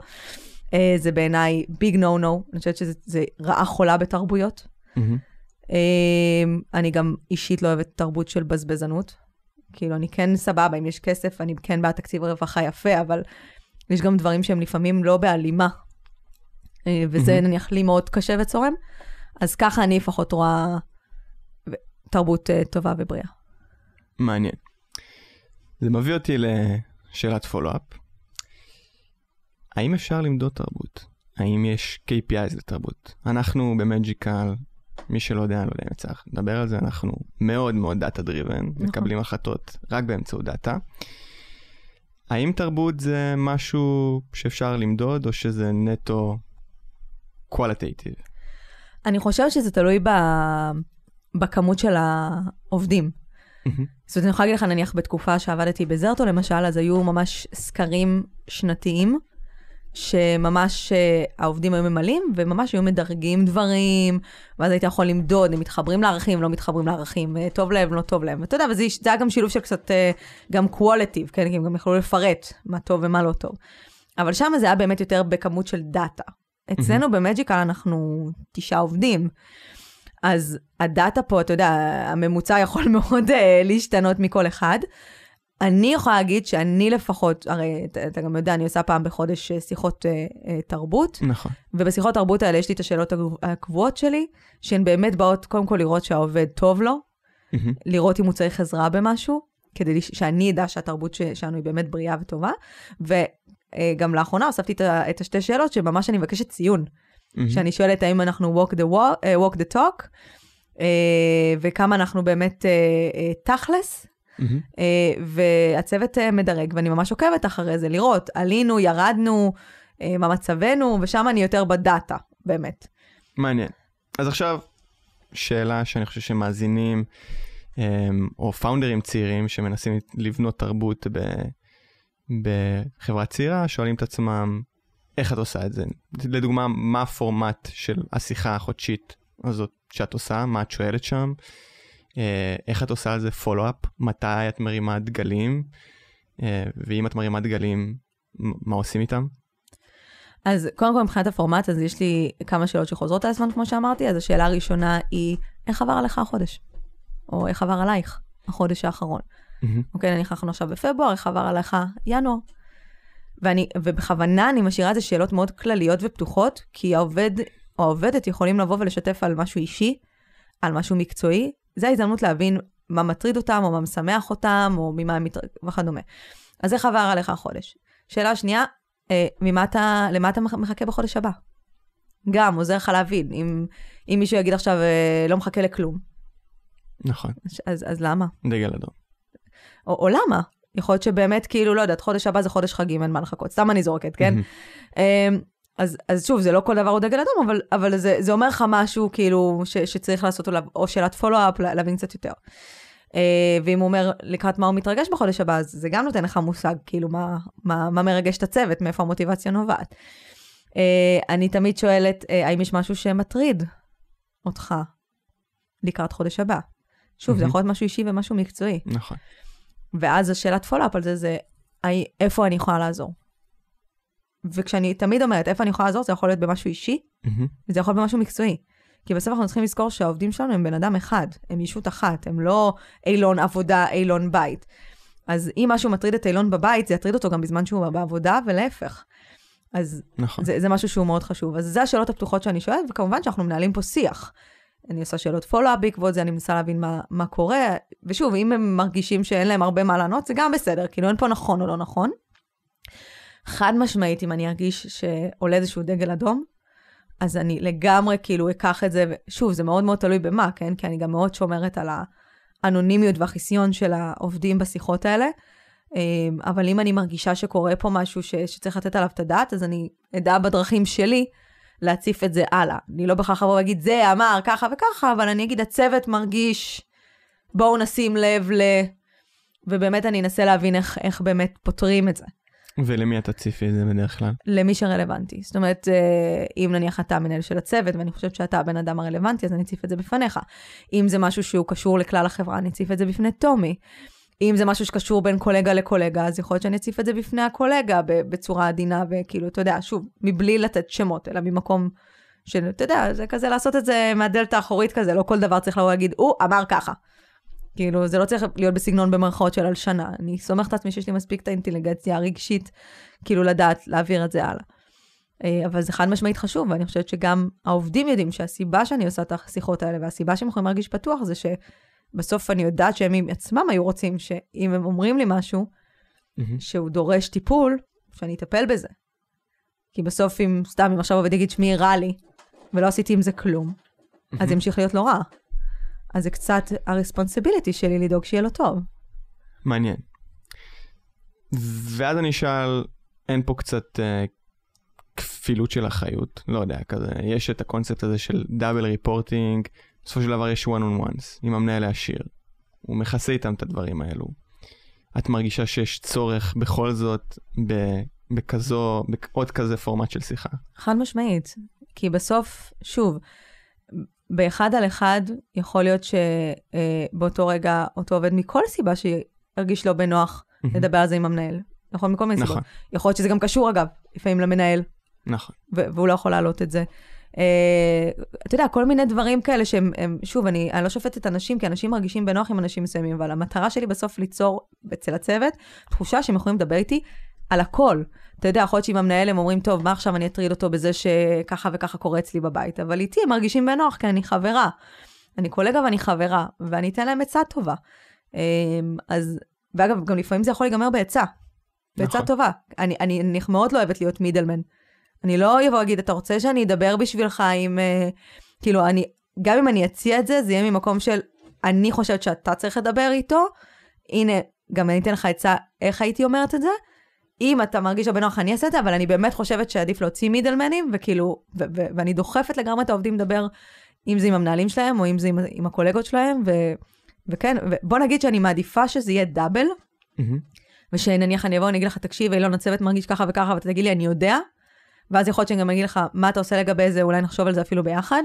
אה, זה בעיניי ביג נו נו, אני חושבת שזה זה רעה חולה בתרבויות. מהמם. אה, אני גם אישית לא אוהבת תרבות של בזבזנות. כאילו, אני כן סבבה, אם יש כסף, אני כן בעד תקציב רווחה יפה, אבל יש גם דברים שהם לפעמים לא בהלימה. אה, וזה מהמם. נניח לי מאוד קשה וצורם. אז ככה אני לפחות רואה תרבות אה, טובה ובריאה. מעניין. זה מביא אותי לשאלת פולו-אפ. האם אפשר למדוד תרבות? האם יש KPIs לתרבות? אנחנו במג'יקל, מי שלא יודע, אני לא יודע אם לך לדבר על זה, אנחנו מאוד מאוד data driven, מקבלים החלטות רק באמצעות דאטה. האם תרבות זה משהו שאפשר למדוד, או שזה נטו qualitative? אני חושבת שזה תלוי ב... בכמות של העובדים. זאת אומרת, אני יכולה להגיד לך, נניח בתקופה שעבדתי ב Zerto, למשל, אז היו ממש סקרים שנתיים, שממש אה, העובדים היו ממלאים, וממש היו מדרגים דברים, ואז היית יכול למדוד, הם מתחברים לערכים, לא מתחברים לערכים, אה, טוב להם, לא טוב להם. ואתה יודע, וזה זה היה גם שילוב של קצת, אה, גם qualitative, כן? כי הם גם יכלו לפרט מה טוב ומה לא טוב. אבל שם זה היה באמת יותר בכמות של דאטה. אצלנו במג'יקל אנחנו תשעה עובדים. אז הדאטה פה, אתה יודע, הממוצע יכול (laughs) מאוד uh, להשתנות מכל אחד. אני יכולה להגיד שאני לפחות, הרי אתה, אתה גם יודע, אני עושה פעם בחודש אה, שיחות uh, uh, תרבות. נכון. ובשיחות תרבות האלה יש לי את השאלות הקבועות שלי, שהן באמת באות קודם כל לראות שהעובד טוב לו, Mm-hmm. לראות אם הוא צריך עזרה במשהו, כדי שאני אדע שהתרבות שלנו היא באמת בריאה וטובה. וגם לאחרונה הוספתי את, את השתי שאלות שממש אני מבקשת ציון. Mm-hmm. שאני שואלת האם אנחנו walk the, walk, uh, walk the talk, uh, וכמה אנחנו באמת uh, uh, תכלס, Mm-hmm. uh, והצוות uh, מדרג, ואני ממש עוקבת אחרי זה, לראות, עלינו, ירדנו, uh, מה מצבנו, ושם אני יותר בדאטה, באמת. מעניין. אז עכשיו, שאלה שאני חושב שמאזינים, אמ, או פאונדרים צעירים שמנסים לבנות תרבות ב, בחברה צעירה, שואלים את עצמם, איך את עושה את זה? לדוגמה, מה הפורמט של השיחה החודשית הזאת שאת עושה? מה את שואלת שם? אה, איך את עושה על זה פולו-אפ? מתי את מרימה דגלים? אה, ואם את מרימה דגלים, מה עושים איתם? אז קודם כל, מבחינת הפורמט, אז יש לי כמה שאלות שחוזרות על עצמן, כמו שאמרתי. אז השאלה הראשונה היא, איך עבר עליך החודש? או איך עבר עלייך החודש האחרון? מהמם. אוקיי, נניח אנחנו עכשיו בפברואר, איך עבר עליך ינואר? ואני, ובכוונה אני משאירה את זה שאלות מאוד כלליות ופתוחות, כי העובד או העובדת יכולים לבוא ולשתף על משהו אישי, על משהו מקצועי. זו ההזדמנות להבין מה מטריד אותם, או מה משמח אותם, או ממה הם מתר... וכדומה. אז איך עבר עליך החודש? שאלה שנייה, אה, ממה אתה, למה אתה מחכה בחודש הבא? גם עוזר לך להבין. אם, אם מישהו יגיד עכשיו, אה, לא מחכה לכלום, נכון, אז, אז למה? דגל אדום. או, או למה? יכול להיות שבאמת, כאילו, לא יודעת, חודש הבא זה חודש חגים, אין מה לחכות. סתם אני זורקת, כן? אמ, אז, אז שוב, זה לא כל דבר הוא דגל אדום, אבל, אבל זה, זה אומר לך משהו, כאילו, ש, שצריך לעשות עליו, או שאלת פולו-אפ, לה- להבין קצת יותר. אה, ואם הוא אומר לקראת מה הוא מתרגש בחודש הבא, אז זה גם נותן לך מושג, כאילו, מה, מה, מה מרגש את הצוות, מאיפה המוטיבציה נובעת. אה, אני תמיד שואלת, אה, האם יש משהו שמטריד אותך לקראת חודש הבא? שוב, זה מהמם. יכול להיות משהו אישי ומשהו מקצועי. נכון. ואז השאלת follow-up על זה, זה "אי- איפה אני יכולה לעזור. וכשאני תמיד אומרת איפה אני יכולה לעזור, זה יכול להיות במשהו אישי, מהמם. וזה יכול להיות במשהו מקצועי. כי בסוף אנחנו צריכים לזכור שהעובדים שלנו הם בן אדם אחד, הם ישות אחת, הם לא אילון עבודה, אילון בית. אז אם משהו מטריד את אילון בבית, זה יטריד אותו גם בזמן שהוא בעבודה, ולהפך. אז נכון. זה, זה משהו שהוא מאוד חשוב. אז זה השאלות הפתוחות שאני שואלת, וכמובן שאנחנו מנהלים פה שיח. אני עושה שאלות פולו-אפ בעקבות זה, אני מנסה להבין מה, מה קורה. ושוב, אם הם מרגישים שאין להם הרבה מה לענות, זה גם בסדר, כאילו אין פה נכון או לא נכון. חד משמעית, אם אני ארגיש שעולה איזשהו דגל אדום, אז אני לגמרי כאילו אקח את זה, ושוב, זה מאוד מאוד תלוי במה, כן? כי אני גם מאוד שומרת על האנונימיות והחיסיון של העובדים בשיחות האלה. אמ, אבל אם אני מרגישה שקורה פה משהו ש, שצריך לתת עליו את הדעת, אז אני אדע בדרכים שלי להציף את זה הלאה. אני לא בהכרח אבוא ואגיד, זה אמר ככה וככה, אבל אני אגיד, הצוות מרגיש, בואו נשים לב ל... ובאמת אני אנסה להבין איך, איך באמת פותרים את זה. ולמי את תציפי את זה בדרך כלל? למי שרלוונטי. זאת אומרת, אה, אם נניח אתה המנהל של הצוות, ואני חושבת שאתה הבן אדם הרלוונטי, אז אני אציף את זה בפניך. אם זה משהו שהוא קשור לכלל החברה, אני אציף את זה בפני טומי. אם זה משהו שקשור בין קולגה לקולגה, אז יכול להיות שאני אציף את זה בפני הקולגה בצורה עדינה, וכאילו, אתה יודע, שוב, מבלי לתת שמות, אלא ממקום של, אתה יודע, זה כזה לעשות את זה מהדלת האחורית כזה, לא כל דבר צריך לבוא להגיד, הוא אמר ככה. כאילו, זה לא צריך להיות בסגנון במרכאות של הלשנה. אני סומכת על עצמי שיש לי מספיק את האינטליגנציה הרגשית, כאילו לדעת להעביר את זה הלאה. אה, אבל זה חד משמעית חשוב, ואני חושבת שגם העובדים יודעים שהסיבה שאני עושה את השיחות האלה, והסיבה שהם יכולים להרגיש פתוח, זה שבסוף אני יודעת שהם עצמם היו רוצים שאם הם אומרים לי משהו מהמם. שהוא דורש טיפול, שאני אטפל בזה. כי בסוף אם, סתם, אם עכשיו עובד יגיד, שמי רע לי, ולא עשיתי עם זה כלום, אז זה ימשיך להיות לא רע. אז זה קצת הרספונסיביליטי שלי לדאוג שיהיה לו טוב. מעניין. ואז אני אשאל, אין פה קצת אה, כפילות של אחריות? לא יודע, כזה, יש את הקונספט הזה של דאבל ריפורטינג, בסופו של דבר יש one on ones עם המנהל העשיר. הוא מכסה איתם את הדברים האלו. את מרגישה שיש צורך בכל זאת בכזו, בעוד כזה פורמט של שיחה. חד משמעית. כי בסוף, שוב, באחד על אחד, יכול להיות שבאותו רגע אותו עובד מכל סיבה שירגיש לא בנוח לדבר על זה עם המנהל. נכון? מכל מיני סיבות. נכון. יכול להיות שזה גם קשור, אגב, לפעמים למנהל, נכון. והוא לא יכול להעלות את זה. Uh, אתה יודע, כל מיני דברים כאלה שהם, הם, שוב, אני, אני לא שופטת אנשים, כי אנשים מרגישים בנוח עם אנשים מסוימים, אבל המטרה שלי בסוף ליצור אצל הצוות תחושה שהם יכולים לדבר איתי על הכל. אתה יודע, יכול להיות שעם המנהל הם אומרים, טוב, מה עכשיו אני אטריד אותו בזה שככה וככה קורה אצלי בבית, אבל איתי הם מרגישים בנוח, כי אני חברה. אני קולגה ואני חברה, ואני אתן להם עצה טובה. Um, אז, ואגב, גם לפעמים זה יכול להיגמר בעצה. בעצה נכון. טובה. אני, אני, אני מאוד לא אוהבת להיות מידלמן. אני לא אבוא להגיד, אתה רוצה שאני אדבר בשבילך עם... Uh, כאילו, אני, גם אם אני אציע את זה, זה יהיה ממקום של, אני חושבת שאתה צריך לדבר איתו. הנה, גם אני אתן לך עצה איך הייתי אומרת את זה. אם אתה מרגיש שבנוח, אני אעשה את זה, אבל אני באמת חושבת שעדיף להוציא מידלמנים, וכאילו, ו- ו- ואני דוחפת לגמרי את העובדים לדבר, אם זה עם המנהלים שלהם, או אם זה עם, עם הקולגות שלהם, ו- וכן, ובוא נגיד שאני מעדיפה שזה יהיה דאבל, מהמם. ושנניח אני אבוא ואני אגיד לך, תקשיב, אילון, הצוות מרגיש ככה וככה, ואתה תגיד לי, אני יודע, ואז יכול להיות שאני גם אגיד לך, מה אתה עושה לגבי זה, אולי נחשוב על זה אפילו ביחד,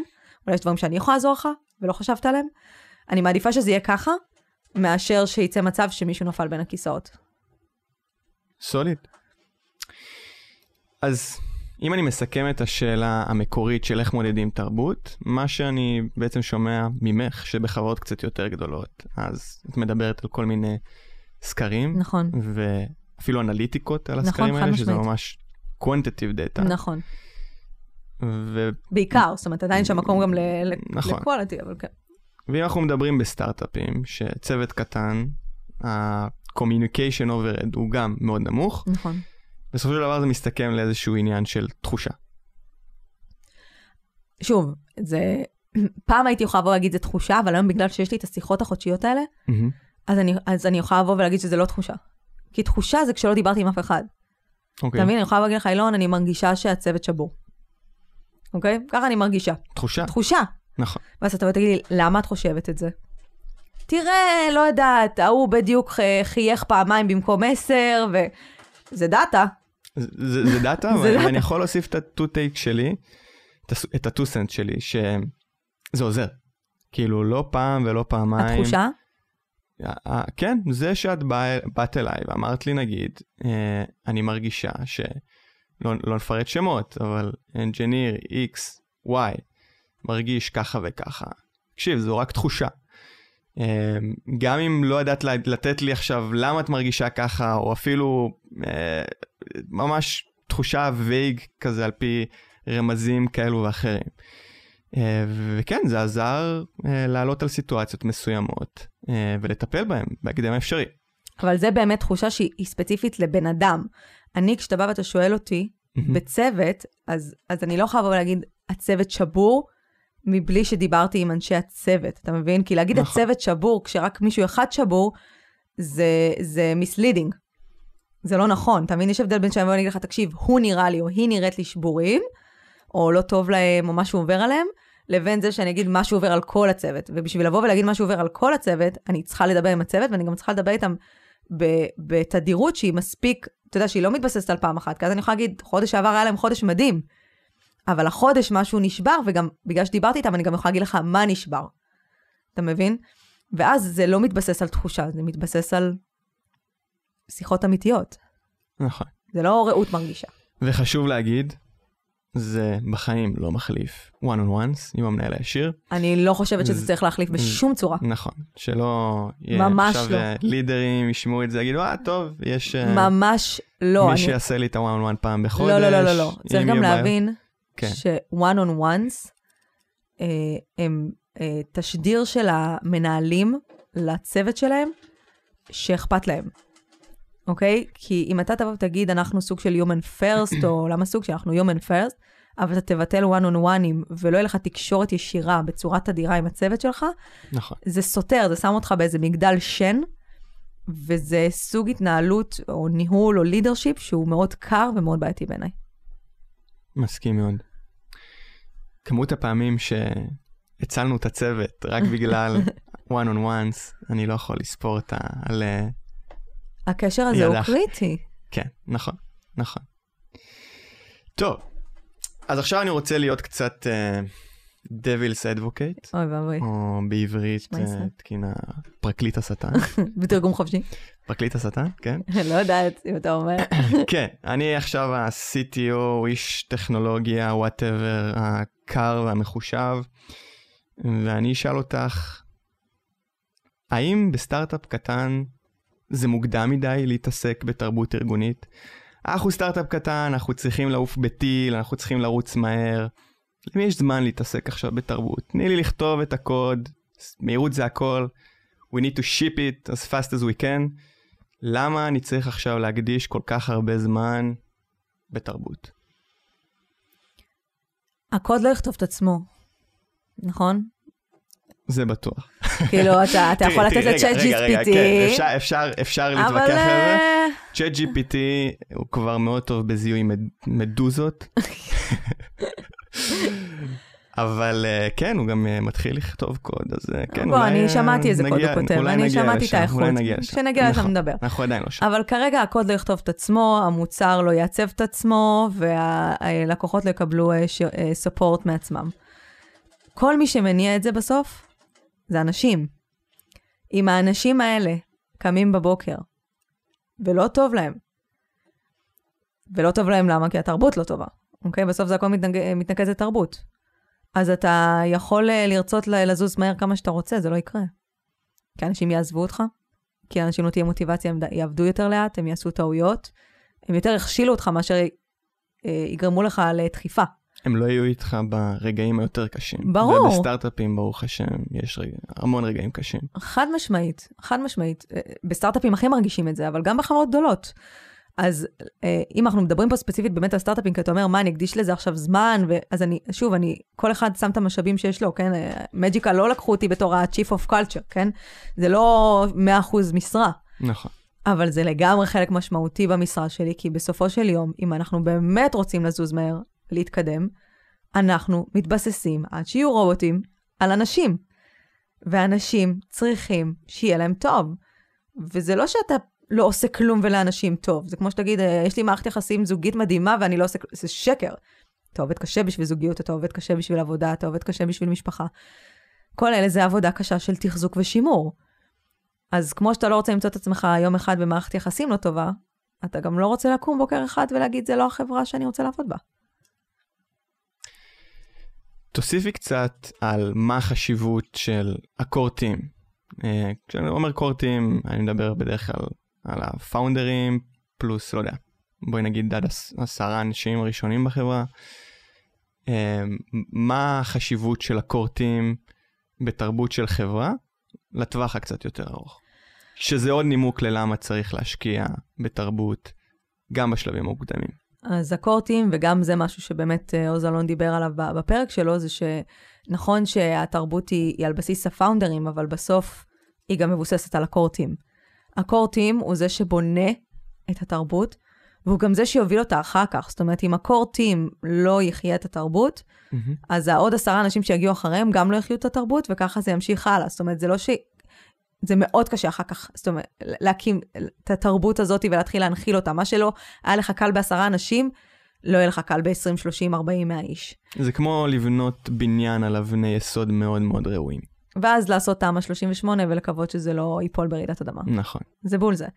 אולי יש דברים שאני יכולה לעזור לך, ולא חשבת עליהם. אני מעדיפה שזה יהיה ככה, מאשר שייצא מצב שמישהו נפל בין הכיסאות. סוליד. אז אם אני מסכם את השאלה המקורית של איך מודדים תרבות, מה שאני בעצם שומע ממך, שבחברות קצת יותר גדולות, אז את מדברת על כל מיני סקרים, נכון, ואפילו אנליטיקות על נכון, הסקרים חד האלה, שזה. ממש quantitative data. נכון. ו... בעיקר, זאת אומרת, עדיין יש שם מקום גם נכון. לקואליטי, אבל כן. ואם אנחנו מדברים בסטארט-אפים, שצוות קטן, ה-communication overhead הוא גם מאוד נמוך, נכון. בסופו של דבר זה מסתכם לאיזשהו עניין של תחושה. שוב, זה... פעם הייתי יכולה לבוא ולהגיד זה תחושה, אבל היום בגלל שיש לי את השיחות החודשיות האלה, מהמם. אז אני, אז אני יכולה לבוא ולהגיד שזה לא תחושה. כי תחושה זה כשלא דיברתי עם אף אחד. אוקיי. אתה מבין? אני יכולה להגיד לך, אילון, אני מרגישה שהצוות שבור. אוקיי? ככה אני מרגישה. תחושה, תחושה. נכון. ואז אתה תגיד לי, למה את חושבת את זה? תראה, לא יודעת, ההוא בדיוק חייך פעמיים במקום עשר, וזה דאטה. זה, זה, זה דאטה, (laughs) זה אבל דאטה. אני יכול להוסיף את ה-2 take שלי, את ה- את ה-2 cent שלי, שזה עוזר. כאילו, לא פעם ולא פעמיים. התחושה? כן, זה שאת בא, באת אליי ואמרת לי, נגיד, אה, אני מרגישה ש... לא, לא נפרט שמות, אבל engineer X, Y, מרגיש ככה וככה. תקשיב, זו רק תחושה. אה, גם אם לא ידעת לתת לי עכשיו למה את מרגישה ככה, או אפילו אה, ממש תחושה וייג כזה על פי רמזים כאלו ואחרים. אה, וכן, זה עזר אה, לעלות על סיטואציות מסוימות אה, ולטפל בהן בהקדם האפשרי. אבל זה באמת תחושה שהיא היא ספציפית לבן אדם. אני, כשאתה בא ואתה שואל אותי, בצוות, אז, אז אני לא יכולה לבוא ולהגיד, הצוות שבור, מבלי שדיברתי עם אנשי הצוות, אתה מבין? כי להגיד נכון. הצוות שבור, כשרק מישהו אחד שבור, זה, זה misleading. זה לא נכון, אתה מבין? יש הבדל בין שאני אגיד לך, תקשיב, הוא נראה לי, או היא נראית לי שבורים, או לא טוב להם, או משהו עובר עליהם, לבין זה שאני אגיד משהו עובר על כל הצוות. ובשביל לבוא ולהגיד משהו עובר על כל הצוות, אני צריכה לדבר עם הצוות, ואני גם צריכה לדבר איתם בתדירות שהיא מספיק, אתה יודע, שהיא לא מתבססת על פעם אחת, כי אז אני יכולה להגיד, חודש שעבר היה להם חודש מדהים, אבל החודש משהו נשבר, וגם בגלל שדיברתי איתם, אני גם יכולה להגיד לך מה נשבר. אתה מבין? ואז זה לא מתבסס על תחושה, זה מתבסס על שיחות אמיתיות. נכון. זה לא רעות מרגישה. וחשוב להגיד, זה בחיים לא מחליף one on ones עם המנהל הישיר. אני לא חושבת שזה זה- צריך להחליף בשום צורה. נכון. שלא יהיה ממש עכשיו לא. אה, לידרים ישמעו את זה, יגידו, אה, טוב, יש אה, ממש לא. מי אני- שיעשה לי את ה-one on one פעם בחודש. לא, לא, לא, לא, לא. צריך גם להבין כן. ש-one on ones אה, הם אה, תשדיר של המנהלים לצוות שלהם, שאכפת להם, אוקיי? כי אם אתה תבוא ותגיד, אנחנו סוג של human first, או (clears throat) למה סוג שאנחנו human first, אבל אתה תבטל one on oneים ולא יהיה לך תקשורת ישירה בצורה תדירה עם הצוות שלך, נכון. זה סותר, זה שם אותך באיזה מגדל שן, וזה סוג התנהלות או ניהול או לידרשיפ שהוא מאוד קר ומאוד בעייתי בעיניי. מסכים מאוד. כמות הפעמים שהצלנו את הצוות רק בגלל (laughs) one on ones, אני לא יכול לספור אותה על... אה, הקשר הזה הוא. קריטי. כן, נכון, נכון. טוב, אז עכשיו אני רוצה להיות קצת uh, Devil's Advocate, אוי ואבוי, או בעברית uh, תקינה פרקליט השטן. (laughs) בתרגום חופשי. פרקליט השטן, כן? (laughs) לא יודעת אם אתה אומר. (coughs) כן, אני עכשיו ה-CTO, איש טכנולוגיה, whatever, הקר והמחושב, ואני אשאל אותך, האם בסטארט-אפ קטן זה מוקדם מדי להתעסק בתרבות ארגונית? אנחנו סטארט-אפ קטן, אנחנו צריכים לעוף בטיל, אנחנו צריכים לרוץ מהר. למי יש זמן להתעסק עכשיו בתרבות? תני לי לכתוב את הקוד, מהירות זה הכל, we need to ship it as fast as we can. למה אני צריך עכשיו להקדיש כל כך הרבה זמן בתרבות? הקוד לא יכתוב את עצמו, נכון? זה בטוח. כאילו, אתה אתה יכול לתת לצ'אט רגע, רגע, רגע, GPT, כן, אפשר, אפשר, אפשר אבל... להתווכח על זה. אה, צ'אט GPT הוא כבר מאוד טוב בזיהוי מד- מדוזות. אבל אה, כן, הוא גם אה, מתחיל לכתוב קוד, אז כן, בוא, אולי אני אה, שמעתי איזה קוד הוא כותב, אני שמעתי את האיכות. אולי נגיע לשם. כשנגיע לשם נכון, נדבר. אנחנו עדיין לא שם. אבל כרגע הקוד לא יכתוב את עצמו, המוצר לא יעצב את עצמו, והלקוחות לא יקבלו ספורט מעצמם. כל מי שמניע את זה בסוף, זה אנשים. אם האנשים האלה קמים בבוקר, ולא טוב להם, ולא טוב להם למה? כי התרבות לא טובה, אוקיי? בסוף זה הכל מתנג... מתנקז לתרבות. אז אתה יכול אה, לרצות לזוז מהר כמה שאתה רוצה, זה לא יקרה. כי אנשים יעזבו אותך, כי לאנשים לא תהיה מוטיבציה, הם יעבדו יותר לאט, הם יעשו טעויות, הם יותר יכשילו אותך מאשר אה, יגרמו לך לדחיפה. הם לא יהיו איתך ברגעים היותר קשים. ברור. ובסטארט-אפים, ברוך השם, יש רגע, המון רגעים קשים. חד משמעית, חד משמעית. אה, בסטארט-אפים הכי מרגישים את זה, אבל גם בחברות גדולות. אז אה, אם אנחנו מדברים פה ספציפית באמת על סטארט-אפים, כי אתה אומר, מה, אני אקדיש לזה עכשיו זמן, ו... אז אני, שוב, אני, כל אחד שם את המשאבים שיש לו, כן? מג'יקה לא לקחו אותי בתור ה-chief of culture, כן? זה לא 100% משרה. נכון. אבל זה לגמרי חלק משמעותי במשרה שלי, כי בסופו של יום, אם אנחנו באמת רוצים לזוז מהר, להתקדם, אנחנו מתבססים, עד שיהיו רובוטים, על אנשים. ואנשים צריכים שיהיה להם טוב. וזה לא שאתה לא עושה כלום ולאנשים טוב. זה כמו שתגיד, "אה, יש לי מערכת יחסים זוגית מדהימה ואני לא עושה כלום. זה שקר. אתה עובד קשה בשביל זוגיות, אתה עובד קשה בשביל עבודה, אתה עובד קשה בשביל משפחה. כל אלה זה עבודה קשה של תחזוק ושימור. אז כמו שאתה לא רוצה למצוא את עצמך יום אחד במערכת יחסים לא טובה, אתה גם לא רוצה לקום בוקר אחד ולהגיד, זה לא החברה שאני רוצה לעבוד בה. תוסיפי קצת על מה החשיבות של הקורטים. אה, כשאני אומר קורטים, אני מדבר בדרך כלל על הפאונדרים, פלוס, לא יודע, בואי נגיד עד עש- עשרה אנשים הראשונים בחברה. אה, מה החשיבות של הקורטים בתרבות של חברה לטווח הקצת יותר ארוך? שזה עוד נימוק ללמה צריך להשקיע בתרבות גם בשלבים המוקדמים. אז הקורטים, וגם זה משהו שבאמת אה, עוז אלון דיבר עליו בפרק שלו, זה שנכון שהתרבות היא, היא על בסיס הפאונדרים, אבל בסוף היא גם מבוססת על הקורטים. הקורטים הוא זה שבונה את התרבות, והוא גם זה שיוביל אותה אחר כך. זאת אומרת, אם הקורטים לא יחיה את התרבות, אז העוד עשרה אנשים שיגיעו אחריהם גם לא יחיו את התרבות, וככה זה ימשיך הלאה. זאת אומרת, זה לא ש... זה מאוד קשה אחר כך, זאת אומרת, להקים את התרבות הזאת ולהתחיל להנחיל אותה. מה שלא היה לך קל בעשרה אנשים, לא יהיה לך קל ב-20, 30, 40, 100 איש. זה כמו לבנות בניין על אבני יסוד מאוד מאוד ראויים. ואז לעשות תמ"א 38 ולקוות שזה לא ייפול ברעידת אדמה. נכון. זה בול זה.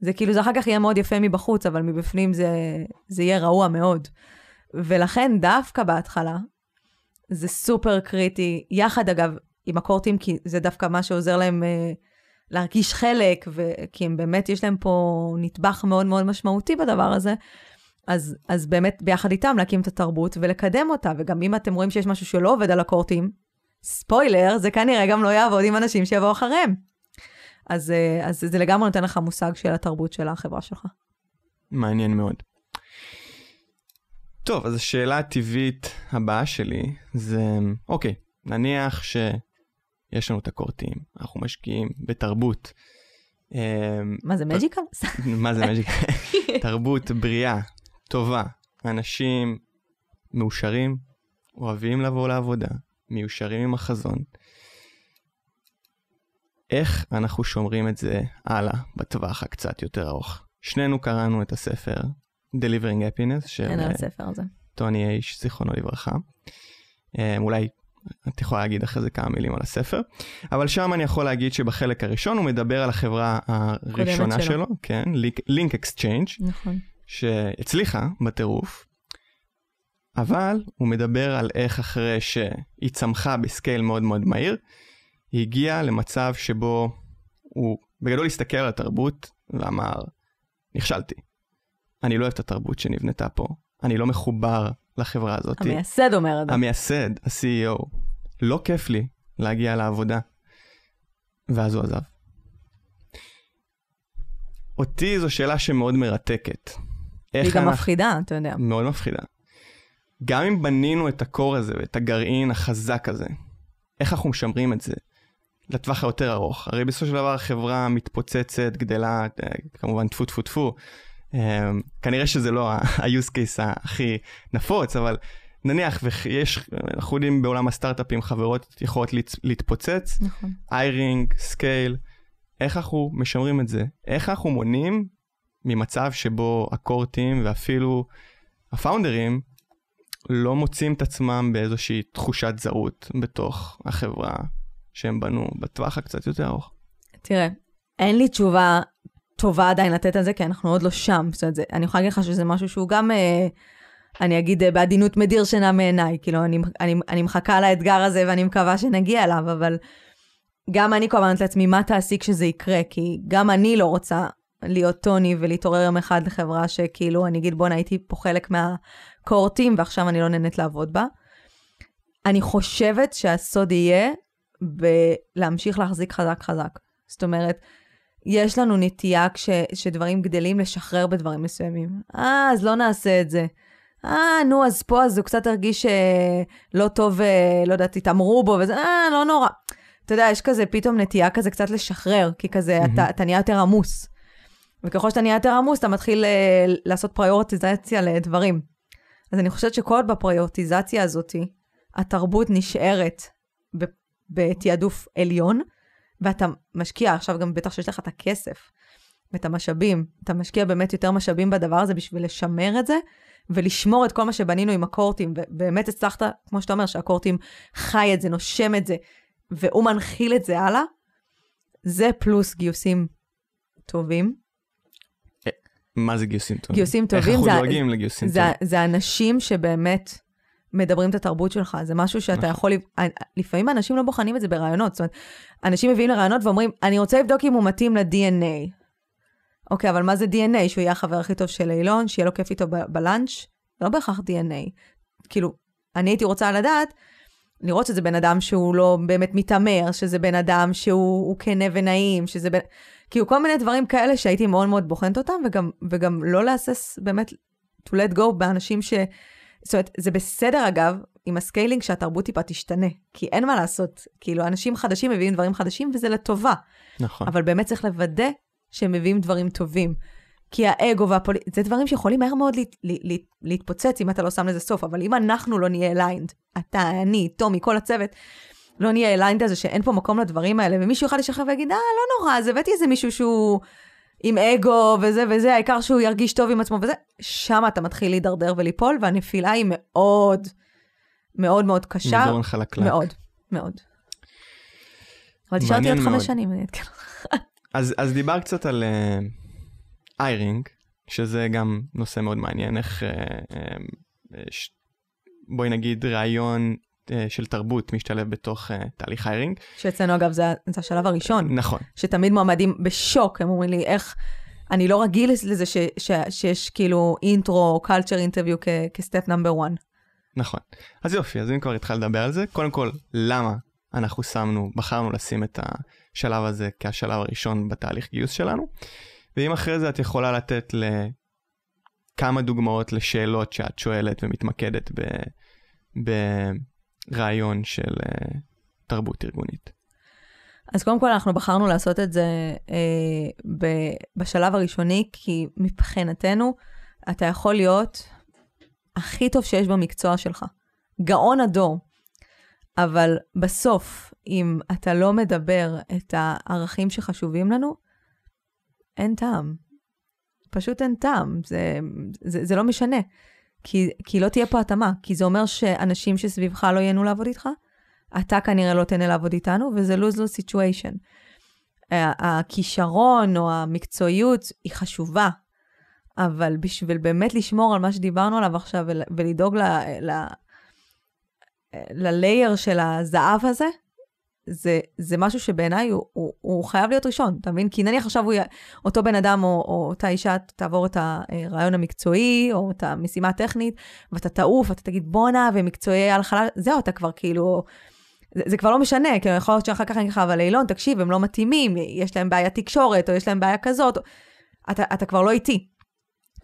זה כאילו, זה אחר כך יהיה מאוד יפה מבחוץ, אבל מבפנים זה, זה יהיה רעוע מאוד. ולכן דווקא בהתחלה, זה סופר קריטי, יחד אגב עם הקורטים, כי זה דווקא מה שעוזר להם אה, להרגיש חלק, ו- כי הם באמת, יש להם פה נדבך מאוד מאוד משמעותי בדבר הזה. אז, אז באמת ביחד איתם להקים את התרבות ולקדם אותה, וגם אם אתם רואים שיש משהו שלא עובד על הקורטים, ספוילר, זה כנראה גם לא יעבוד עם אנשים שיבואו אחריהם. אז, אה, אז זה לגמרי נותן לך מושג של התרבות של החברה שלך. מעניין מאוד. טוב, אז השאלה הטבעית הבאה שלי זה, אוקיי, נניח שיש לנו את הקורטים, אנחנו משקיעים בתרבות. אמ, מה זה מג'יקל? מה זה מג'יק? (laughs) תרבות בריאה, טובה, אנשים מאושרים, אוהבים לבוא לעבודה, מיושרים עם החזון. איך אנחנו שומרים את זה הלאה בטווח הקצת יותר ארוך? שנינו קראנו את הספר Delivering Happiness של אה, הספר הזה. טוני שיי, זיכרונו לברכה. אה, אולי את יכולה להגיד אחרי זה כמה מילים על הספר, אבל שם אני יכול להגיד שבחלק הראשון הוא מדבר על החברה הראשונה שלו, שלו כן, LinkExchange, נכון. שהצליחה בטירוף, אבל הוא מדבר על איך אחרי שהיא צמחה ב scale מאוד מאוד מהיר, היא הגיעה למצב שבו הוא בגדול הסתכל על התרבות ואמר, נכשלתי. אני לא אוהב את התרבות שנבנתה פה, אני לא מחובר לחברה הזאת. המייסד אומר את זה. המייסד, ה-CEO. לא כיף לי להגיע לעבודה. ואז הוא עזב. אותי זו שאלה שמאוד מרתקת. היא גם מפחידה, אתה יודע. מאוד מפחידה. גם אם בנינו את הקור הזה ואת הגרעין החזק הזה, איך אנחנו משמרים את זה לטווח היותר ארוך? הרי בסופו של דבר החברה מתפוצצת, גדלה, אה, כמובן טפו טפו טפו. אה, כנראה שזה לא (laughs) ה-use case הכי נפוץ, אבל נניח ויש, אנחנו יודעים בעולם הסטארט-אפים חברות יכולות להתפוצץ, נכון. hiring, scale, איך אנחנו משמרים את זה? איך אנחנו מונעים ממצב שבו ה core team ואפילו ה founderים לא מוצאים את עצמם באיזושהי תחושת זרות בתוך החברה שהם בנו בטווח הקצת יותר ארוך. תראה, אין לי תשובה טובה עדיין לתת על זה, כי אנחנו עוד לא שם. זאת אומרת, אני יכולה להגיד לך שזה משהו שהוא גם, אה, אני אגיד אה, בעדינות מדיר שינה מעיניי. כאילו, אני, אני, אני מחכה לאתגר הזה ואני מקווה שנגיע אליו, אבל גם אני כל הזמן לעצמי, מה תעשי כשזה יקרה? כי גם אני לא רוצה להיות טוני ולהתעורר יום אחד לחברה שכאילו, אני אגיד, בואנה, הייתי פה חלק מהקורטים ועכשיו אני לא נהנית לעבוד בה. אני חושבת שהסוד יהיה בלהמשיך להחזיק חזק חזק. זאת אומרת, יש לנו נטייה כש, שדברים גדלים לשחרר בדברים מסוימים. אה, אז לא נעשה את זה. אה, נו, אז פה אז הוא קצת הרגיש אה, לא טוב, אה, לא יודעת, התעמרו בו וזה, אה, לא נורא. אתה יודע, יש כזה פתאום נטייה כזה קצת לשחרר, כי כזה mm-hmm. אתה, אתה נהיה יותר עמוס. וככל שאתה נהיה יותר עמוס, אתה מתחיל אה, לעשות פריורטיזציה לדברים. אז אני חושבת שכל בפריורטיזציה הזאת, התרבות נשארת בתעדוף עליון, ואתה משקיע, עכשיו גם בטח שיש לך את הכסף ואת המשאבים, אתה משקיע באמת יותר משאבים בדבר הזה בשביל לשמר את זה, ולשמור את כל מה שבנינו עם הקורטים, ובאמת הצלחת, כמו שאתה אומר, שהקורטים חי את זה, נושם את זה, והוא מנחיל את זה הלאה, זה פלוס גיוסים טובים. מה זה גיוסים טובים? גיוסים טובים איך אנחנו דואגים לגיוסים זה, טובים? זה אנשים שבאמת מדברים את התרבות שלך, זה משהו שאתה נכון. יכול, לפעמים אנשים לא בוחנים את זה ברעיונות, זאת אומרת, אנשים מביאים לרעיונות ואומרים, אני רוצה לבדוק אם הוא מתאים ל-DNA. אוקיי, אבל מה זה DNA? שהוא יהיה החבר הכי טוב של אילון, שיהיה לו כיף איתו ב- בלאנץ'? לא בהכרח DNA. כאילו, אני הייתי רוצה לדעת, לראות שזה בן אדם שהוא לא באמת מתעמר, שזה בן אדם שהוא כנה ונעים, שזה בן... כאילו, כל מיני דברים כאלה שהייתי מאוד מאוד בוחנת אותם, וגם, וגם לא להסס באמת to let go באנשים ש... זאת אומרת, זה בסדר אגב, עם ה scaling שהתרבות טיפה תשתנה, כי אין מה לעשות. כאילו, אנשים חדשים מביאים דברים חדשים וזה לטובה. נכון. אבל באמת צריך לוודא שהם מביאים דברים טובים. כי האגו והפוליטיקה, זה דברים שיכולים מהר מאוד להת, להת, להתפוצץ אם אתה לא שם לזה סוף, אבל אם אנחנו לא נהיה aligned, אתה, אני, טומי, כל הצוות, לא נהיה aligned הזה שאין פה מקום לדברים האלה, ומישהו יוכל לשחרר ויגיד, אה, לא נורא, אז הבאתי איזה מישהו שהוא עם אגו וזה וזה, העיקר שהוא ירגיש טוב עם עצמו וזה, שם אתה מתחיל להידרדר וליפול, והנפילה היא מאוד, מאוד מאוד קשה. מדרון חלקלק. מאוד, מאוד. אבל תשארתי עוד. חמש שנים, אני אעדכן אותך. אז, אז דיבר קצת על hiring, שזה גם נושא מאוד מעניין, איך, uh, uh, ש... בואי נגיד, רעיון של תרבות משתלב בתוך uh, תהליך איירינג. שאצלנו אגב זה, זה השלב הראשון, נכון, שתמיד מועמדים בשוק, הם אומרים לי איך, אני לא רגיל לזה ש, ש, שיש כאילו אינטרו, קלצ'ר אינטרוויו כסטפ נאמבר 1. נכון. אז יופי, אז אם כבר התחלת לדבר על זה, קודם כל, למה אנחנו שמנו, בחרנו לשים את השלב הזה כשלב הראשון בתהליך גיוס שלנו, ואם אחרי זה את יכולה לתת לכמה דוגמאות לשאלות שאת שואלת ומתמקדת ב... ברעיון של uh, תרבות ארגונית. אז קודם כל אנחנו בחרנו לעשות את זה אה, ב- בשלב הראשוני, כי מבחינתנו אתה יכול להיות הכי טוב שיש במקצוע שלך. גאון הדור. אבל בסוף, אם אתה לא מדבר את הערכים שחשובים לנו, אין טעם. פשוט אין טעם, זה, זה, זה לא משנה. כי, כי לא תהיה פה התאמה, כי זה אומר שאנשים שסביבך לא ייהנו לעבוד איתך, אתה כנראה לא תהנה לעבוד איתנו, וזה lose-lose situation. הכישרון או המקצועיות היא חשובה, אבל בשביל באמת לשמור על מה שדיברנו עליו עכשיו ולדאוג ל... ל... ללייר של הזהב הזה, זה, זה משהו שבעיניי הוא, הוא, הוא חייב להיות ראשון, אתה מבין? כי נניח עכשיו הוא, אותו בן אדם או, או אותה אישה תעבור את הרעיון המקצועי, או את המשימה הטכנית, ואתה תעוף, אתה תגיד בואנה, ומקצועי על חלל, זהו, אתה כבר כאילו, זה, זה כבר לא משנה, כי יכול להיות שאחר כך אני אגיד לך, אבל אילון, תקשיב, הם לא מתאימים, יש להם בעיה תקשורת, או יש להם בעיה כזאת, אתה, אתה כבר לא איתי.